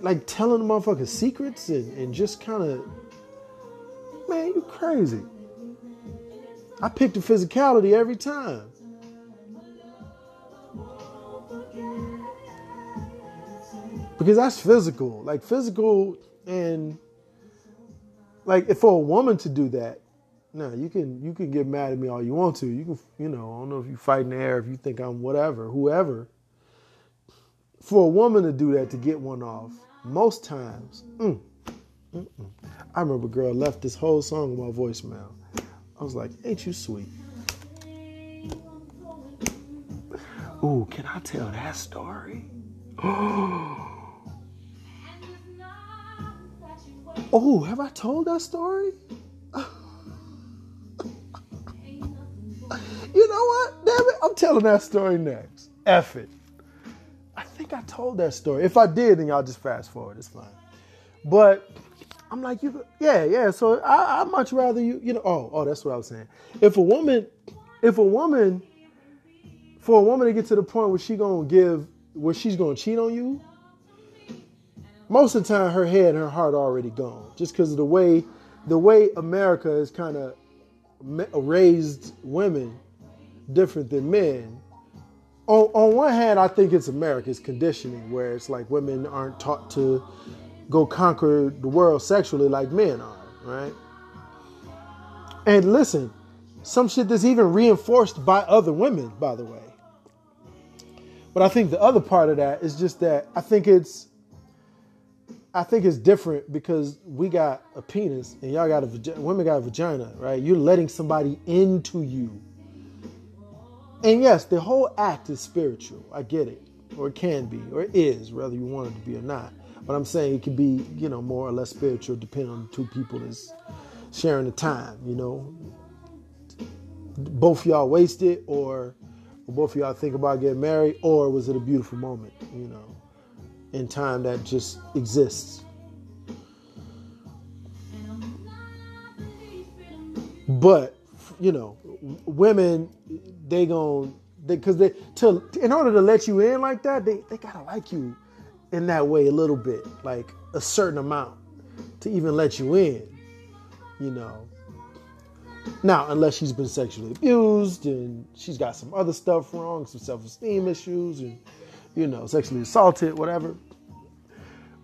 Speaker 1: like telling the motherfuckers secrets and, and just kind of man, you crazy. I picked the physicality every time. Because that's physical. Like physical and like for a woman to do that, no, you can you can get mad at me all you want to. You can you know, I don't know if you fight in the air, if you think I'm whatever, whoever. For a woman to do that to get one off, most times, mm, mm, mm. I remember a girl left this whole song on my voicemail. I was like, ain't you sweet? Ooh, can I tell that story? Oh, have I told that story? you know what? Damn it, I'm telling that story next. F it. I think I told that story. If I did, then y'all just fast forward. It's fine. But I'm like, you, yeah, yeah. So I, I much rather you, you know. Oh, oh, that's what I was saying. If a woman, if a woman, for a woman to get to the point where she gonna give, where she's gonna cheat on you, most of the time her head and her heart already gone, just because of the way, the way America has kind of raised women different than men. On, on one hand, I think it's America's conditioning, where it's like women aren't taught to go conquer the world sexually like men are, right? And listen, some shit that's even reinforced by other women, by the way. But I think the other part of that is just that I think it's I think it's different because we got a penis and y'all got a vagina, women got a vagina, right? You're letting somebody into you. And yes, the whole act is spiritual. I get it. Or it can be, or it is, whether you want it to be or not. But I'm saying it can be, you know, more or less spiritual depending on the two people that's sharing the time, you know. Both y'all wasted or, both y'all think about getting married, or was it a beautiful moment, you know, in time that just exists. But, you know, women, they gon' because they, they to in order to let you in like that, they, they gotta like you in that way a little bit, like a certain amount to even let you in, you know. Now, unless she's been sexually abused and she's got some other stuff wrong, some self esteem issues, and, you know, sexually assaulted, whatever.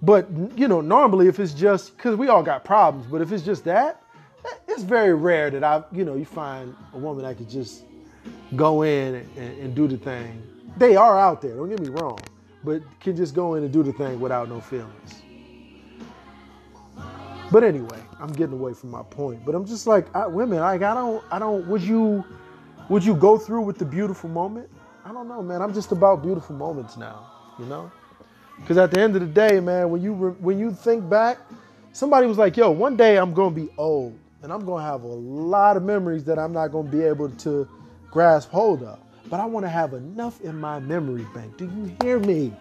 Speaker 1: But, you know, normally if it's just, because we all got problems, but if it's just that, it's very rare that I, you know, you find a woman that could just go in and, and do the thing. They are out there, don't get me wrong but can just go in and do the thing without no feelings. But anyway, I'm getting away from my point. But I'm just like I, women. Like I don't, I don't. Would you, would you go through with the beautiful moment? I don't know, man. I'm just about beautiful moments now. You know, because at the end of the day, man, when you when you think back, somebody was like, "Yo, one day I'm gonna be old, and I'm gonna have a lot of memories that I'm not gonna be able to grasp hold of." But I want to have enough in my memory bank. Do you hear me?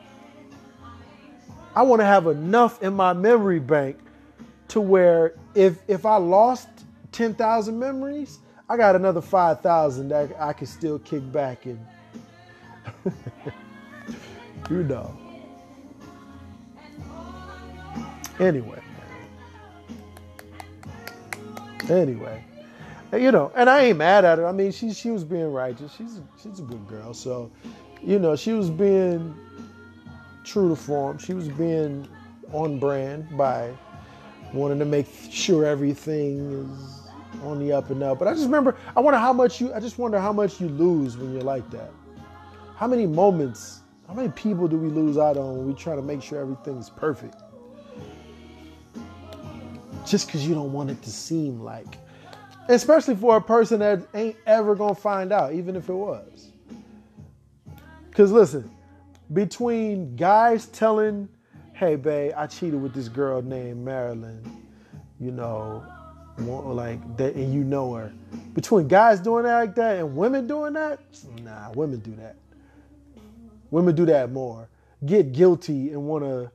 Speaker 1: I want to have enough in my memory bank to where if if I lost 10,000 memories, I got another 5,000 that I can still kick back and you know. Anyway. Anyway you know, and I ain't mad at her. I mean, she she was being righteous. She's she's a good girl. So, you know, she was being true to form. She was being on brand by wanting to make sure everything is on the up and up. But I just remember, I wonder how much you. I just wonder how much you lose when you're like that. How many moments? How many people do we lose out on when we try to make sure everything's perfect? Just because you don't want it to seem like Especially for a person that ain't ever gonna find out, even if it was. Cause listen, between guys telling, hey babe, I cheated with this girl named Marilyn, you know, like that and you know her. Between guys doing that like that and women doing that, nah, women do that. Women do that more. Get guilty and wanna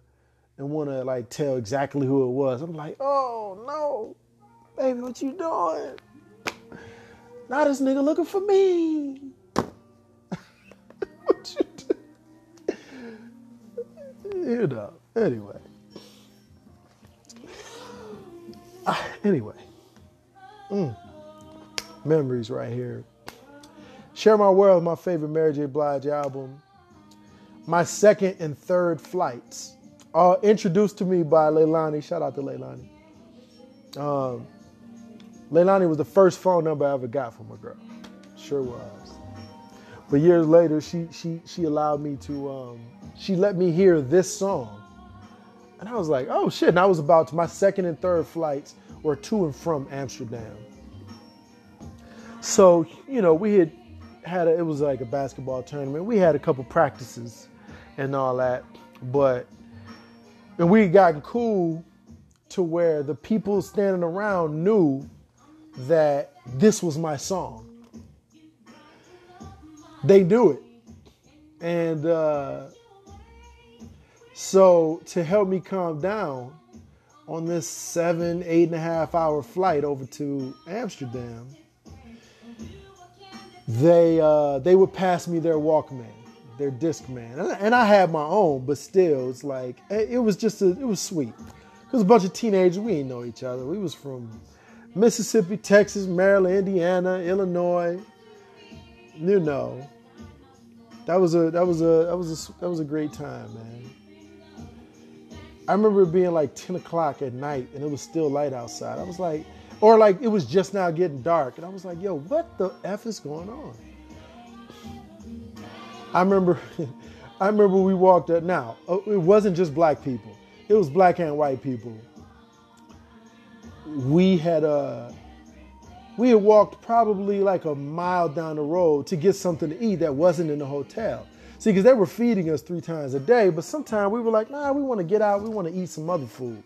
Speaker 1: and wanna like tell exactly who it was. I'm like, oh no, baby, what you doing? Now this nigga looking for me. what you do? You know. Anyway. Ah, anyway. Mm. Memories right here. Share My World, my favorite Mary J. Blige album. My second and third flights. All introduced to me by Leilani. Shout out to Leilani. Um, Leilani was the first phone number I ever got from a girl. Sure was. But years later, she she she allowed me to um, she let me hear this song. And I was like, oh shit. And I was about to my second and third flights were to and from Amsterdam. So, you know, we had had a, it was like a basketball tournament. We had a couple practices and all that, but and we had gotten cool to where the people standing around knew that this was my song. They knew it. And uh, so to help me calm down on this seven, eight and a half hour flight over to Amsterdam, they uh, they would pass me their Walkman, their Discman, and, and I had my own, but still, it's like it was just a, it was sweet. because a bunch of teenagers. We didn't know each other. We was from Mississippi, Texas, Maryland, Indiana, Illinois. You know, that was a that was a that was a that was a great time, man. I remember it being like 10 o'clock at night and it was still light outside. I was like, or like it was just now getting dark. And I was like, yo, what the F is going on? I remember I remember we walked up now, uh, it wasn't just black people. It was black and white people. We had uh we had walked probably like a mile down the road to get something to eat that wasn't in the hotel. See, because they were feeding us three times a day, but sometimes we were like, nah, we want to get out, we want to eat some other food.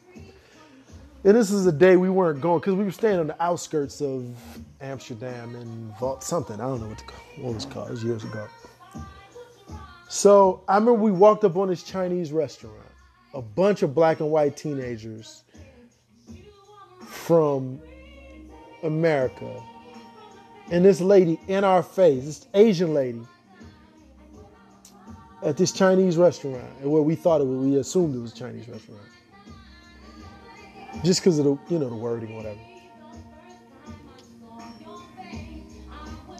Speaker 1: And this is a day we weren't going because we were staying on the outskirts of Amsterdam and Vault something. I don't know what, the, what it was called. It was years ago. So I remember we walked up on this Chinese restaurant. A bunch of black and white teenagers from America. And this lady in our face, this Asian lady, at this Chinese restaurant, and where we thought it was, we assumed it was a Chinese restaurant, just because of the you know the wording, whatever.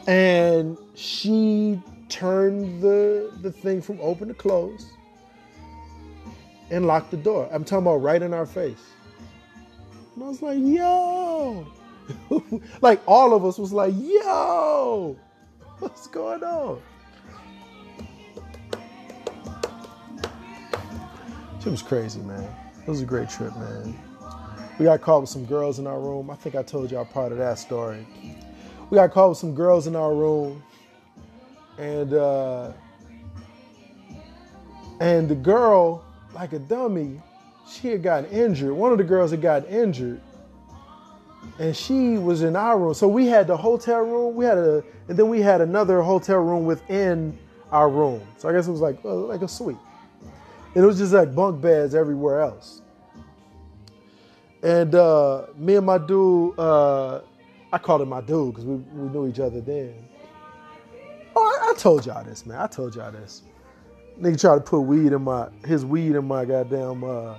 Speaker 1: And she turned the the thing from open to close and locked the door. I'm talking about right in our face. And I was like, yo. like all of us was like, yo, what's going on? It was crazy, man. It was a great trip, man. We got caught with some girls in our room. I think I told y'all part of that story. We got caught with some girls in our room, and uh, and the girl, like a dummy, she had gotten injured. One of the girls had gotten injured, and she was in our room. So we had the hotel room. We had a, and then we had another hotel room within our room. So I guess it was like uh, like a suite. And it was just like bunk beds everywhere else. And uh, me and my dude, uh, I called him my dude because we, we knew each other then. Oh, I, I, told y'all this, man. I told y'all this. Nigga tried to put weed in my his weed in my goddamn uh,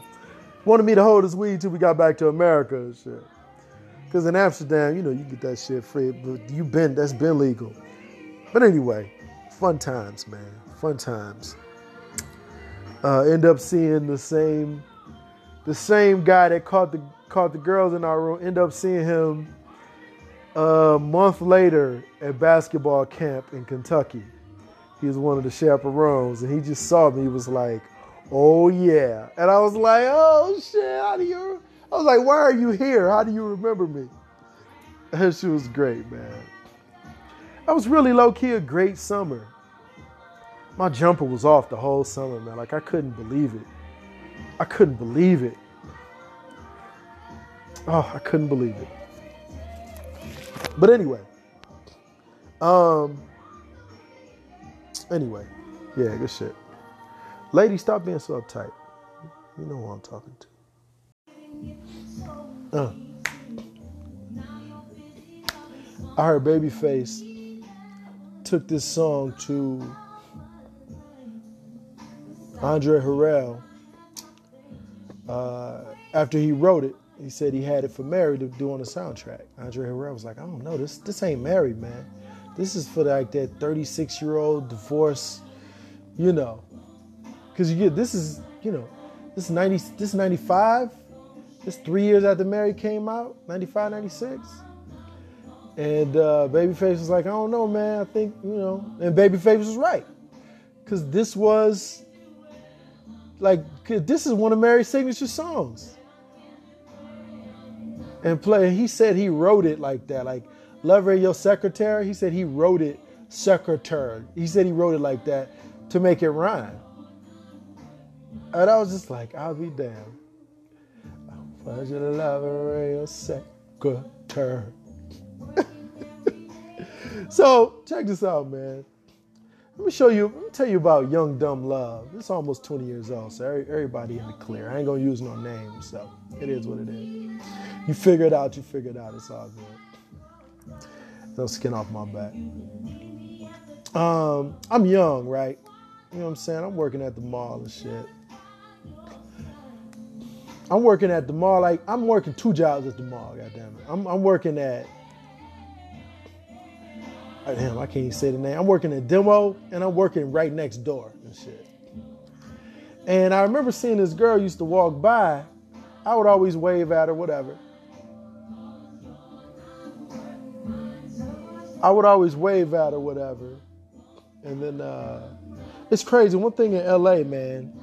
Speaker 1: wanted me to hold his weed till we got back to America and shit. Cause in Amsterdam, you know, you get that shit free, but you been that's been legal. But anyway, fun times, man. Fun times uh, end up seeing the same the same guy that caught the caught the girls in our room. End up seeing him a month later at basketball camp in Kentucky. He was one of the chaperones, and he just saw me. He was like, "Oh yeah," and I was like, "Oh shit! How do you?" I was like, "Why are you here? How do you remember me?" And she was great, man. That was really low key a great summer my jumper was off the whole summer, man. Like I couldn't believe it. I couldn't believe it. Oh, I couldn't believe it. But anyway, um, anyway, Yeah, good shit. Lady, stop being so uptight. You know who I'm talking to. Uh. I heard Babyface took this song to Andre Harrell. Uh, after he wrote it, he said he had it for Mary to do on the soundtrack. Andre Harrell was like, I don't know, this this ain't Mary, man. This is for like that 36 year old divorce, you know. Cause you get this is, you know, this is 90 this is 95. This three years after Mary came out, 95, 96. And uh, Babyface was like, I don't know, man. I think, you know, and Babyface was right. Cause this was like this is one of Mary's signature songs. And play, he said he wrote it like that, like Lover Your Secretary. He said he wrote it secretary. He said he wrote it like that to make it rhyme. And I was just like, I'll be damned. I'll you lover your secretary. so check this out, man. Let me show you, let me tell you about Young Dumb Love. It's almost 20 years old, so everybody in the clear. I ain't gonna use no names, so it is what it is. You figure it out, you figure it out, it's all good. No skin off my back. Um, I'm young, right? You know what I'm saying? I'm working at the mall and shit. I'm working at the mall, like I'm working two jobs at the mall, goddamn it. I'm, I'm working at damn, I can't even say the name. I'm working at Demo and I'm working right next door and shit. And I remember seeing this girl used to walk by. I would always wave at her, whatever. I would always wave at her, whatever. And then uh, it's crazy. One thing in LA, man,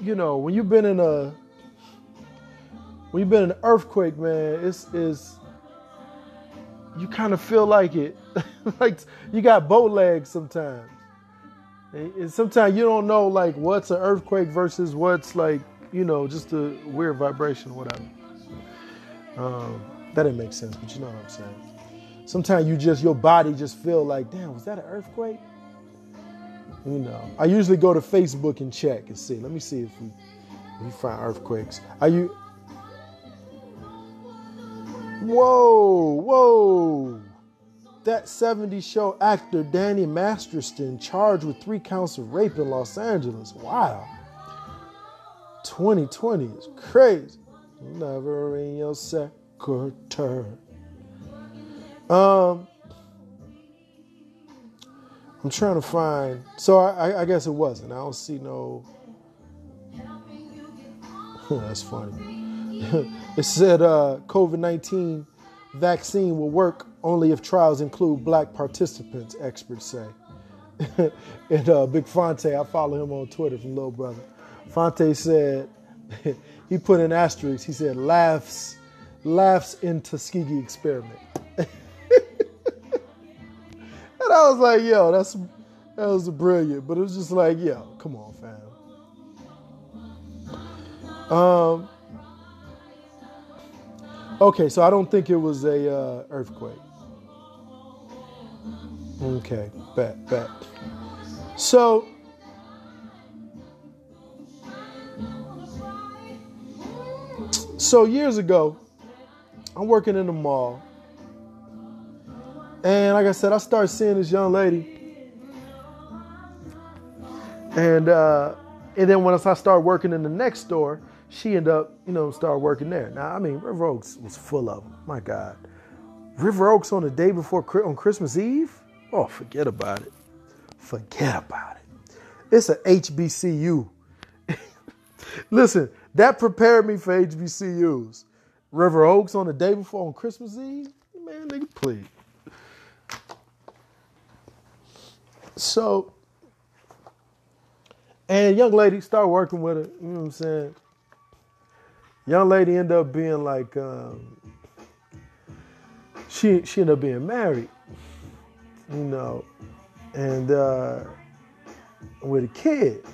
Speaker 1: you know, when you've been in a when you've been in an earthquake, man, it's is you kind of feel like it. like you got bow legs sometimes. And sometimes you don't know like what's an earthquake versus what's like, you know, just a weird vibration or whatever. Um, that didn't make sense, but you know what I'm saying. Sometimes you just your body just feel like, damn, was that an earthquake? You know. I usually go to Facebook and check and see. Let me see if we if we find earthquakes. Are you Whoa, whoa. That 70s show actor Danny Masterson charged with three counts of rape in Los Angeles. Wow. 2020 is crazy. Never in your secretary. Um, I'm trying to find. So I, I guess it wasn't. I don't see no. That's funny. it said uh, COVID 19 vaccine will work only if trials include black participants, experts say. and uh, Big Phonte, I follow him on Twitter from Little Brother. Phonte said, he put an asterisk, he said, laughs, laughs in Tuskegee experiment. and I was like, yo, that's that was brilliant. But it was just like, yo, come on, fam. Um, Okay, so I don't think it was a uh, earthquake. Okay, bet, bet. So, so years ago, I'm working in the mall, and like I said, I started seeing this young lady, and uh, and then once I started working in the next store, she ended up, you know, start working there. Now, I mean, River Oaks was full of them. My God. River Oaks on the day before on Christmas Eve? Oh, forget about it. Forget about it. It's a HBCU. Listen, that prepared me for HBCUs. River Oaks on the day before on Christmas Eve? Man, nigga, please. So, and young lady start working with her, you know what I'm saying? Young lady ended up being like um, she she ended up being married, you know, and uh, with a kid.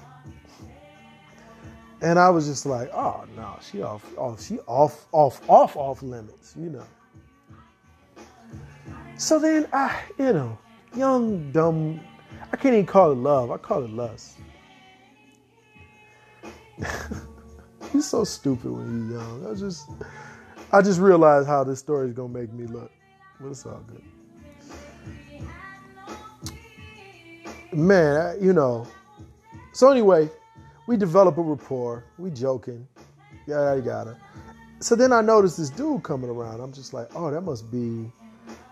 Speaker 1: And I was just like, oh no, she off off she off off off off limits, you know. So then I, you know, young dumb I can't even call it love. I call it lust. He's so stupid when he's young. I just, I just realized how this story is gonna make me look, but it's all good. Man, you know. So anyway, we develop a rapport. We joking, yada yada yada. So then I noticed this dude coming around. I'm just like, oh, that must be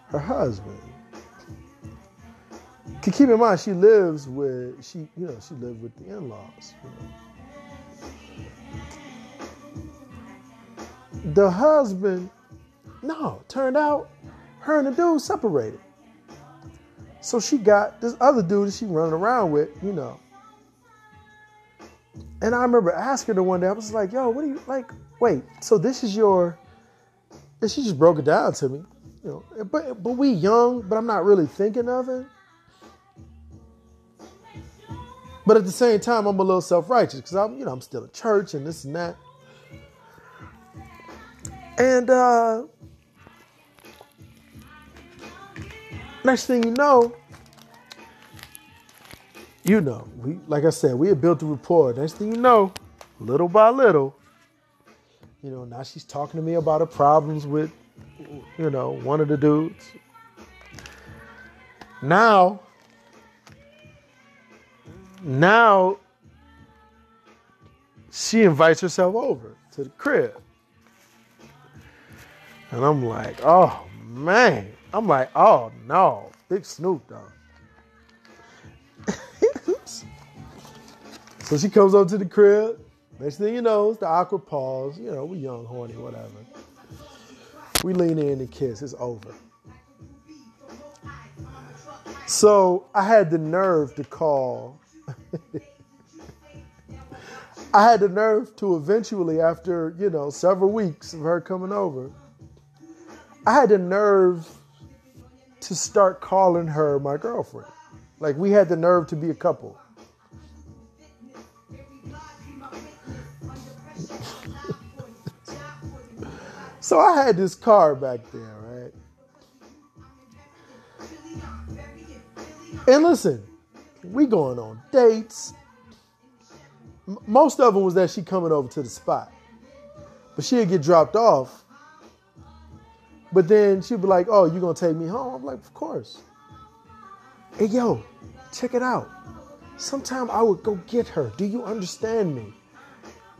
Speaker 1: her husband. keep in mind, she lives with she, you know, she lived with the in-laws. You know. The husband, no, turned out her and the dude separated. So she got this other dude that she running around with, you know. And I remember asking her one day, I was like, yo, what are you like? Wait, so this is your and she just broke it down to me. You know, but but we young, but I'm not really thinking of it. But at the same time, I'm a little self-righteous because I'm, you know, I'm still a church and this and that. And uh, next thing you know, you know, we like I said, we had built a rapport. Next thing you know, little by little, you know, now she's talking to me about her problems with, you know, one of the dudes. Now, now she invites herself over to the crib. And I'm like, oh man. I'm like, oh no, big Snoop Dogg. so she comes over to the crib. Next thing you know, it's the awkward pause. You know, we young, horny, whatever. We lean in and kiss. It's over. So I had the nerve to call. I had the nerve to eventually, after, you know, several weeks of her coming over, I had the nerve to start calling her my girlfriend. Like we had the nerve to be a couple. so I had this car back there, right? And listen, we going on dates. Most of them was that she coming over to the spot. But she'd get dropped off but then she'd be like, "Oh, you gonna take me home?" I'm like, "Of course." Hey, yo, check it out. Sometime I would go get her. Do you understand me?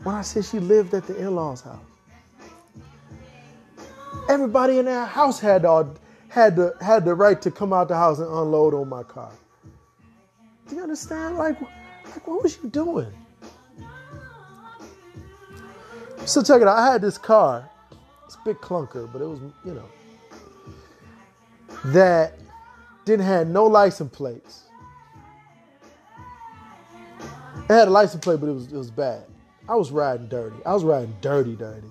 Speaker 1: When I said she lived at the in-laws' house, everybody in that house had all had the had the right to come out the house and unload on my car. Do you understand? Like, like what was you doing? So check it out. I had this car it's a big clunker, but it was, you know, that didn't have no license plates. It had a license plate, but it was it was bad. I was riding dirty. I was riding dirty, dirty.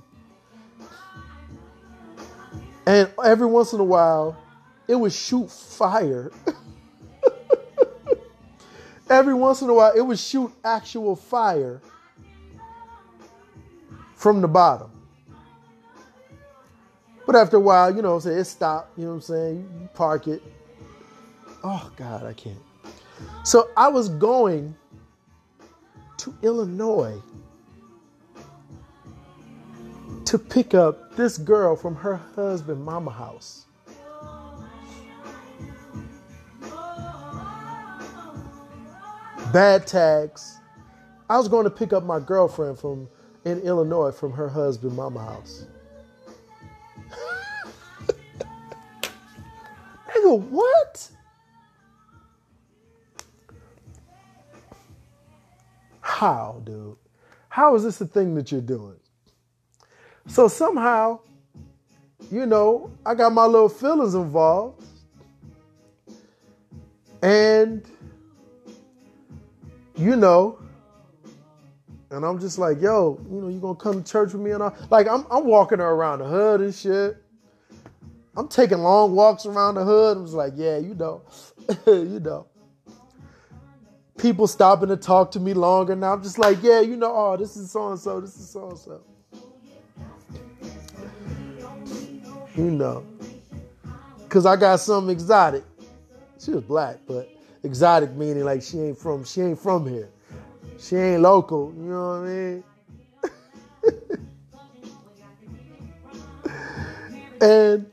Speaker 1: And every once in a while, it would shoot fire. every once in a while, it would shoot actual fire from the bottom. But after a while, you know I'm saying, it stopped, you know what I'm saying? You park it. Oh God, I can't. So I was going to Illinois to pick up this girl from her husband mama house. Bad tags. I was going to pick up my girlfriend from in Illinois from her husband mama house. Nigga, what? How, dude? How is this a thing that you're doing? So somehow, you know, I got my little feelings involved. And, you know, and I'm just like, yo, you know, you gonna come to church with me and all? Like, I'm, I'm walking her around the hood and shit. I'm taking long walks around the hood. I was like, yeah, you know, you know. People stopping to talk to me longer now. I'm just like, yeah, you know, oh, this is so and so, this is so and so. You know, because I got something exotic. She was black, but exotic meaning like she ain't from she ain't from here. She ain't local, you know what I mean? and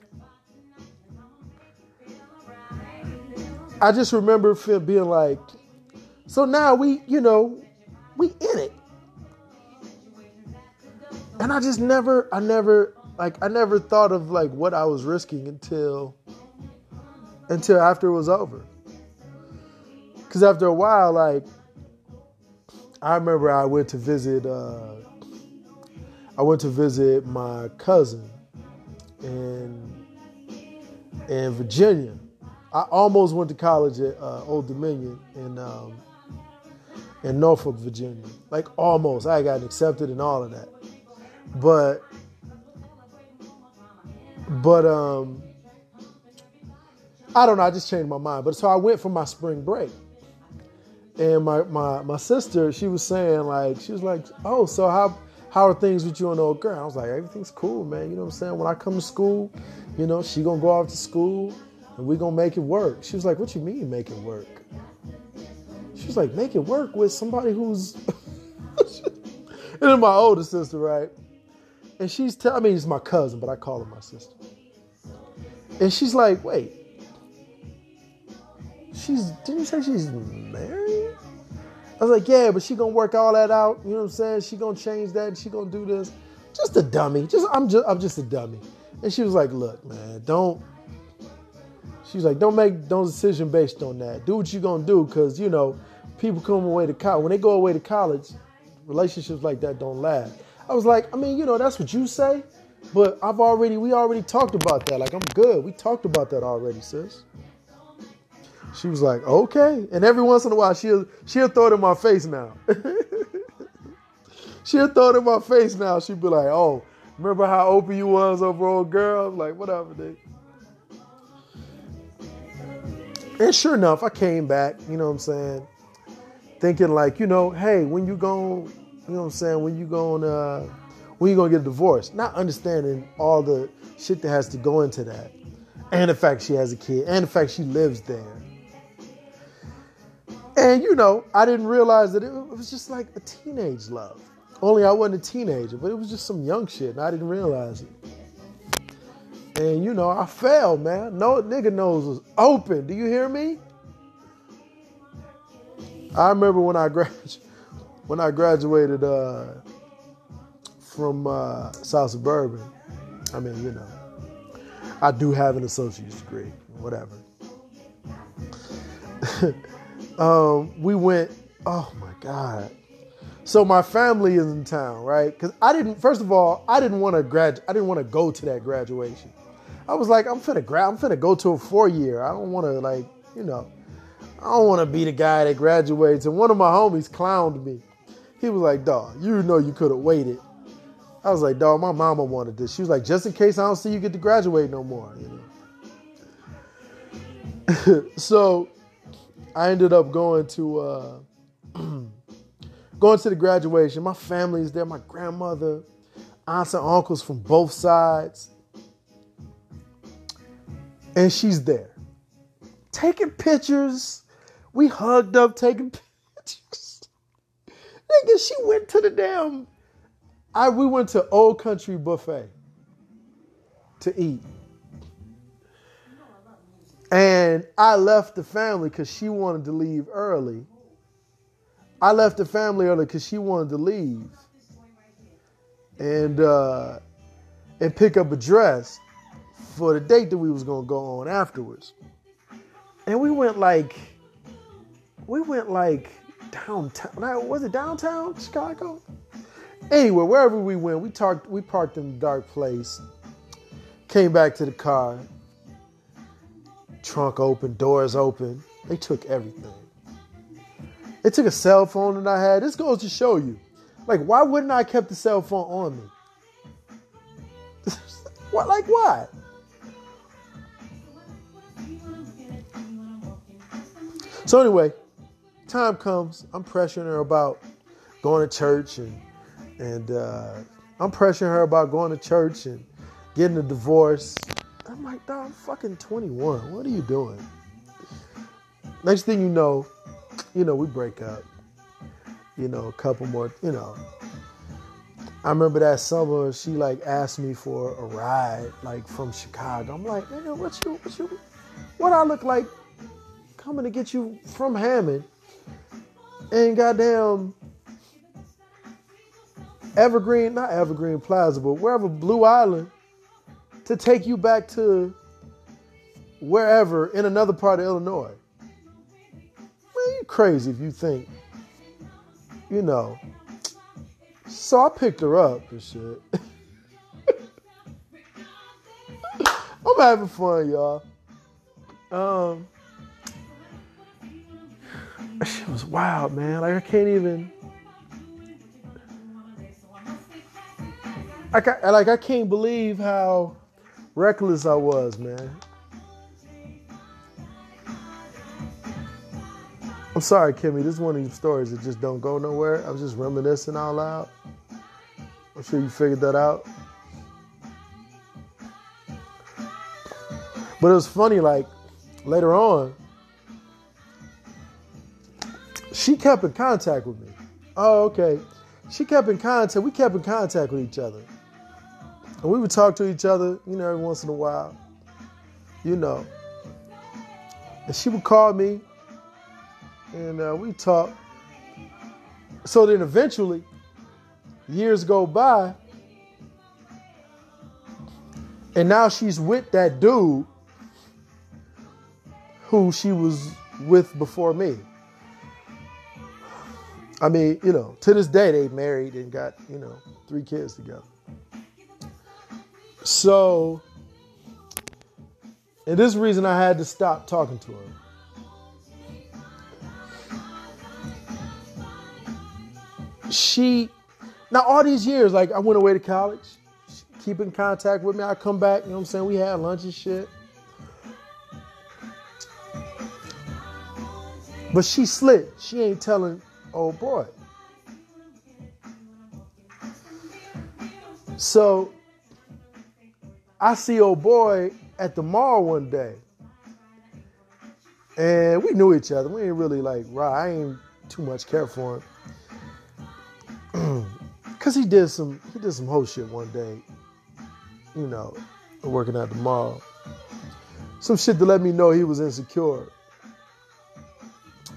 Speaker 1: I just remember being like, so now we, you know, we in it. And I just never, I never, like, I never thought of like what I was risking until, until after it was over. Cause after a while, like, I remember I went to visit, uh, I went to visit my cousin in in Virginia. I almost went to college at uh, Old Dominion in um, in Norfolk, Virginia. Like almost, I got accepted and all of that. But but um, I don't know. I just changed my mind. But so I went for my spring break, and my my my sister, she was saying like she was like, oh, so how how are things with you and old girl? I was like, everything's cool, man. You know what I'm saying? When I come to school, you know, she gonna go off to school and we're gonna make it work. She was like, what you mean make it work? She was like, make it work with somebody who's and then my older sister, right? And she's telling I mean, it's my cousin, but I call her my sister. And she's like, wait, she's didn't you say she's married? I was like, yeah, but she gonna work all that out. You know what I'm saying? She gonna change that. She gonna do this. Just a dummy. Just I'm just I'm just a dummy. And she was like, look, man, don't. She's like, don't make no decision based on that. Do what you're gonna do, cause you know, people come away to college. When they go away to college, relationships like that don't last. I was like, I mean, you know, that's what you say, but I've already we already talked about that. Like I'm good. We talked about that already, sis. She was like, okay. And every once in a while, she'll she'll throw it in my face now. she'll throw it in my face now. She'll be like, oh, remember how open you was over old girl? I'm like, whatever, dude. And sure enough, I came back, you know what I'm saying? Thinking like, you know, hey, when you going, you know what I'm saying, when you going uh when you gonna get a divorce? Not understanding all the shit that has to go into that. And the fact she has a kid, and the fact she lives there. And you know, I didn't realize that it was just like a teenage love. Only I wasn't a teenager, but it was just some young shit, and I didn't realize it. And you know, I fell, man. No nigga nose was open. Do you hear me? I remember when I grad- when I graduated uh, from uh, South Suburban. I mean, you know, I do have an associate's degree, whatever. um, we went. Oh my god. So my family is in town, right? Because I didn't. First of all, I didn't want to grad. I didn't want to go to that graduation. I was like, I'm finna grad. I'm finna go to a four year. I don't want to like, you know, I don't want to be the guy that graduates. And one of my homies clowned me. He was like, "Dog, you know you could have waited." I was like, "Dog, my mama wanted this." She was like, "Just in case I don't see you get to graduate no more," you know. so I ended up going to uh, going to the graduation. My family is there. My grandmother, aunts and uncles from both sides, and she's there taking pictures. We hugged up, taking pictures. Nigga, she went to the damn. I we went to Old Country Buffet to eat. And I left the family because she wanted to leave early. I left the family early because she wanted to leave and uh, and pick up a dress for the date that we was gonna go on afterwards. And we went like we went like downtown. Was it downtown Chicago? Anyway, wherever we went, we talked. We parked in a dark place. Came back to the car trunk open, doors open. They took everything. They took a cell phone that I had. This goes to show you. Like, why wouldn't I kept the cell phone on me? what like why? So anyway, time comes, I'm pressuring her about going to church and and uh, I'm pressuring her about going to church and getting a divorce. I'm like, dog, I'm fucking 21. What are you doing? next thing you know, you know, we break up. You know, a couple more, you know. I remember that summer she like asked me for a ride, like from Chicago. I'm like, man, what you what you what I look like coming to get you from Hammond and goddamn Evergreen, not Evergreen Plaza, but wherever Blue Island to take you back to wherever in another part of Illinois. Man, you crazy if you think, you know. So I picked her up and shit. I'm having fun, y'all. Um, that shit was wild, man. Like I can't even. Like I, like I can't believe how reckless I was, man. I'm sorry, Kimmy. This is one of these stories that just don't go nowhere. I was just reminiscing all out loud. I'm sure you figured that out. But it was funny, like later on, she kept in contact with me. Oh, okay. She kept in contact. We kept in contact with each other. And we would talk to each other, you know, every once in a while. You know. And she would call me and uh, we talk. So then eventually, years go by, and now she's with that dude who she was with before me. I mean, you know, to this day they married and got, you know, three kids together. So, and this reason I had to stop talking to her. she now all these years, like I went away to college, keep in contact with me. I come back, you know what I'm saying? We had lunch and shit. But she slid. She ain't telling old boy. So I see old boy at the mall one day. And we knew each other. We ain't really like, right, I ain't too much care for him. Cause he did some he did some whole shit one day, you know, working at the mall. Some shit to let me know he was insecure.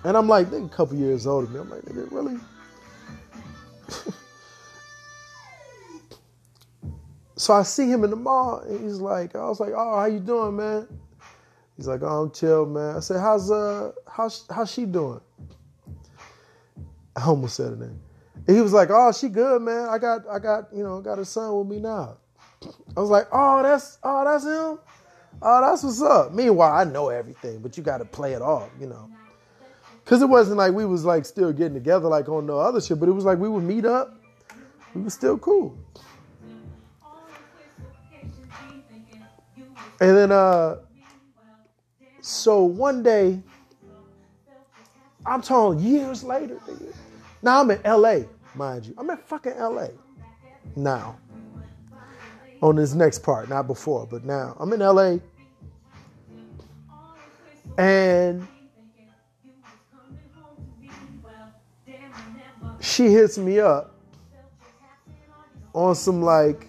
Speaker 1: And I'm like, nigga, a couple years older than me. I'm like, nigga, really? so I see him in the mall and he's like, I was like, oh, how you doing, man? He's like, oh, I'm chill, man. I said, how's uh how's how's she doing? I almost said her name. And he was like, "Oh, she good, man. I got, I got, you know, got a son with me now." I was like, "Oh, that's, oh, that's him. Oh, that's what's up." Meanwhile, I know everything, but you got to play it off, you know, because it wasn't like we was like still getting together like on the other shit, but it was like we would meet up. We was still cool. And then, uh, so one day, I'm talking years later, now I'm in LA mind you. I'm in fucking LA now. On this next part, not before, but now. I'm in LA. And she hits me up on some like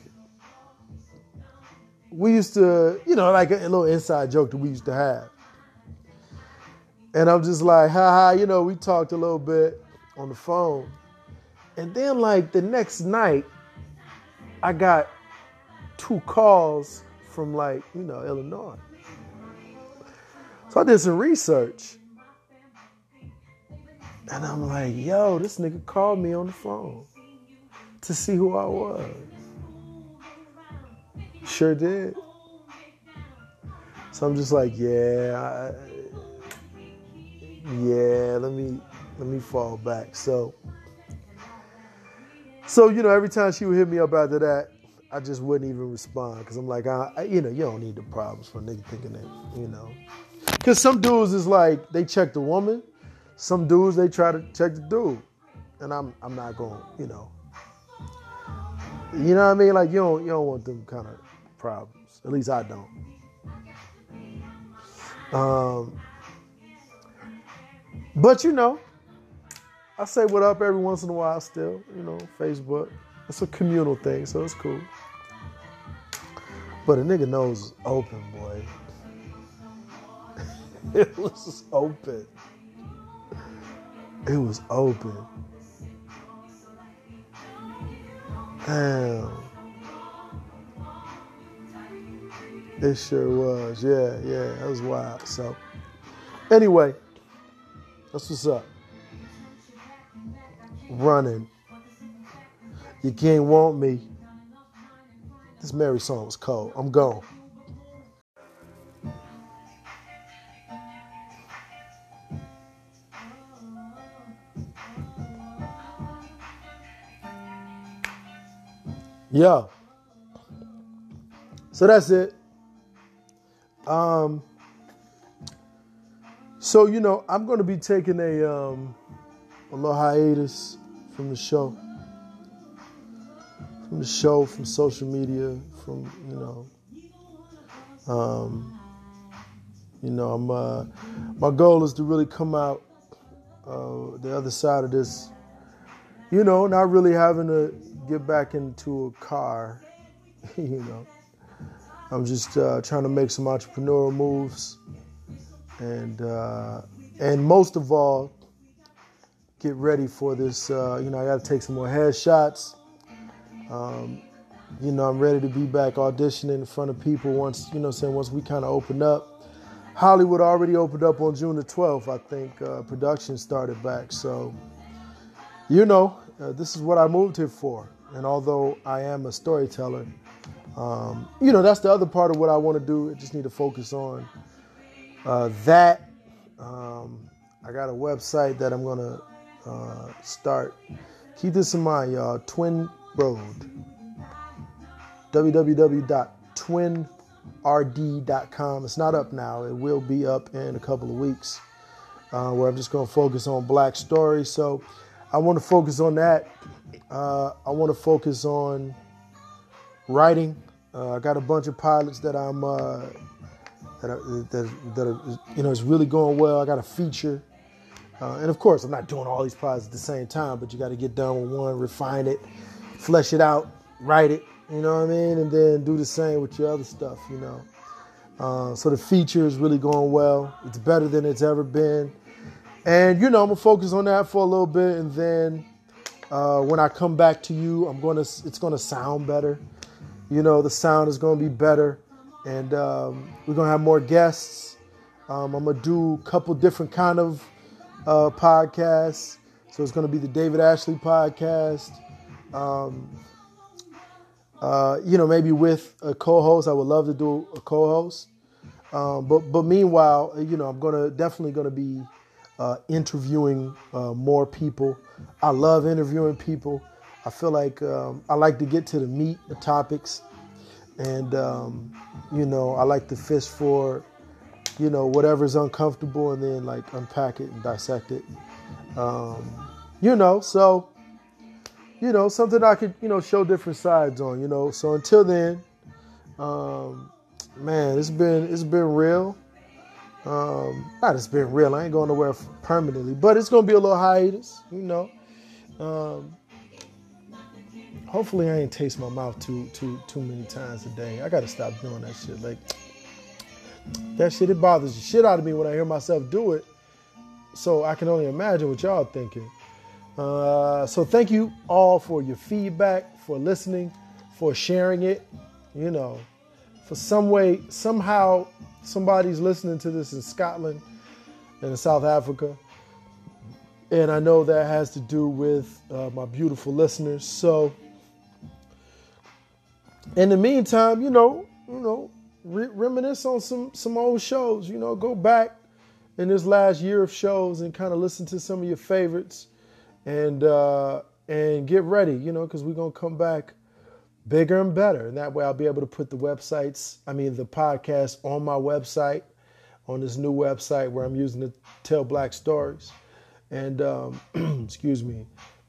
Speaker 1: we used to, you know, like a, little inside joke that we used to have. And I'm just like, ha ha, you know, we talked a little bit on the phone. And then, like the next night, I got two calls from, like, you know, Illinois. So I did some research. And I'm like, yo, this nigga called me on the phone to see who I was. Sure did. So I'm just like, yeah, I, yeah, let me let me fall back. So so, you know, every time she would hit me up after that, I just wouldn't even respond because I'm like, I, I, you know, you don't need the problems for a nigga thinking that, you know. Because some dudes is like, they check the woman. Some dudes, they try to check the dude. And I'm, I'm not going, you know. You know what I mean? Like, you don't, you don't want them kind of problems. At least I don't. Um, But you know, I say what up every once in a while still, you know, Facebook. It's a communal thing, so it's cool. But a nigga nose open, boy. it was open. It was open. Damn. It sure was. Yeah, yeah, that was wild. So, anyway, that's what's up. Running. You can't want me. This Mary song was cold. I'm gone. Yeah. So that's it. Um, so you know, I'm going to be taking a um, a little hiatus from the show, from the show, from social media, from you know, um, you know, I'm uh, my goal is to really come out uh, the other side of this, you know, not really having to get back into a car, you know. I'm just uh, trying to make some entrepreneurial moves, and uh, and most of all, get ready for this. Uh, you know, I got to take some more headshots. Um, you know, I'm ready to be back auditioning in front of people once. You know, saying once we kind of open up. Hollywood already opened up on June the 12th. I think uh, production started back. So, you know, uh, this is what I moved here for. And although I am a storyteller, um, you know, that's the other part of what I want to do. I just need to focus on uh, that. Um, I got a website that I'm going to uh, start. Keep this in mind, y'all. Twin Road. www.twinrd.com. It's not up now. It will be up in a couple of weeks. Uh, where I'm just going to focus on black stories. So I want to focus on that. Uh, I want to focus on writing. Uh, I got a bunch of pilots that I'm uh, that are, that that are, you know it's really going well. I got a feature, uh, and of course I'm not doing all these pilots at the same time, but you got to get done with one, refine it, flesh it out, write it. You know what I mean, and then do the same with your other stuff. You know, uh, so the feature is really going well. It's better than it's ever been, and you know I'm gonna focus on that for a little bit, and then. Uh, when I come back to you, I'm gonna it's gonna sound better. You know, the sound is gonna be better, and um, we're gonna have more guests. Um, I'm gonna do a couple different kind of uh, podcasts. So it's gonna be the David Ashley podcast. Um, uh, you know, maybe with a co-host. I would love to do a co-host. Um, but but meanwhile, you know, I'm gonna definitely gonna be uh, interviewing uh, more people. I love interviewing people. I feel like um, I like to get to the meat, the topics, and um, you know, I like to fish for, you know, whatever's uncomfortable, and then like unpack it and dissect it. Um, you know, so you know, something I could you know show different sides on. You know, so until then, um, man, it's been it's been real. Um, not it's been real. I ain't going nowhere permanently, but it's gonna be a little hiatus, you know. Um, hopefully, I ain't taste my mouth too too too many times a day. I gotta stop doing that shit. Like that shit, it bothers the shit out of me when I hear myself do it. So I can only imagine what y'all thinking. Uh, so thank you all for your feedback, for listening, for sharing it. You know, for some way, somehow somebody's listening to this in Scotland and in South Africa. And I know that has to do with uh, my beautiful listeners. So, in the meantime, you know, you know, re- reminisce on some some old shows. You know, go back in this last year of shows and kind of listen to some of your favorites, and uh, and get ready. You know, because we're gonna come back bigger and better. And that way I'll be able to put the websites, I mean, the podcast on my website, on this new website where I'm using to tell black stories. And, um, excuse me.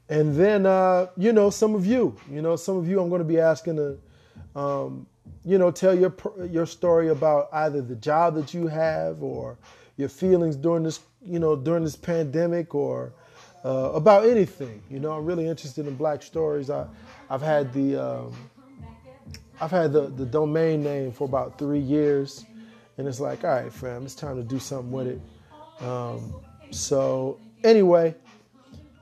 Speaker 1: And then, uh, you know, some of you, you know, some of you I'm going to be asking to, um, you know, tell your, your story about either the job that you have or, your feelings during this, you know, during this pandemic or uh, about anything. You know, I'm really interested in black stories. I, I've had the, um, I've had the, the domain name for about three years, and it's like, all right, fam, it's time to do something with it. Um, so anyway,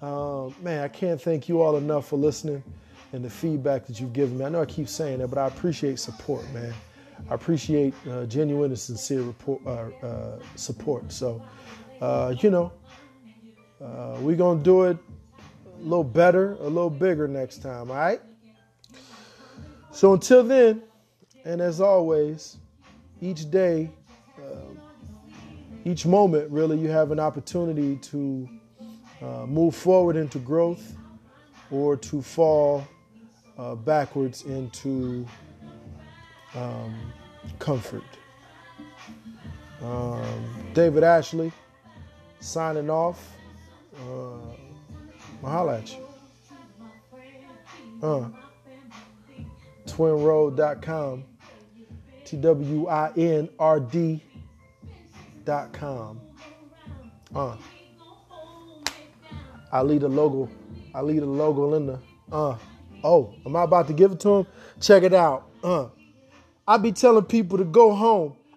Speaker 1: uh, man, I can't thank you all enough for listening and the feedback that you've given me. I know I keep saying that, but I appreciate support, man. I appreciate uh, genuine and sincere report, uh, uh support. So, uh, you know, uh, we're going to do it a little better, a little bigger next time, all right? So until then, and as always, each day, each moment, really, you have an opportunity to move forward into growth or to fall uh, backwards into um, comfort. Um, David Ashley signing off. Uh, you. Uh, twinrd.com. T W I N R D.com. Uh, I lead a logo. I lead a logo in the uh Oh, am I about to give it to him? Check it out. Uh, I be telling people to go home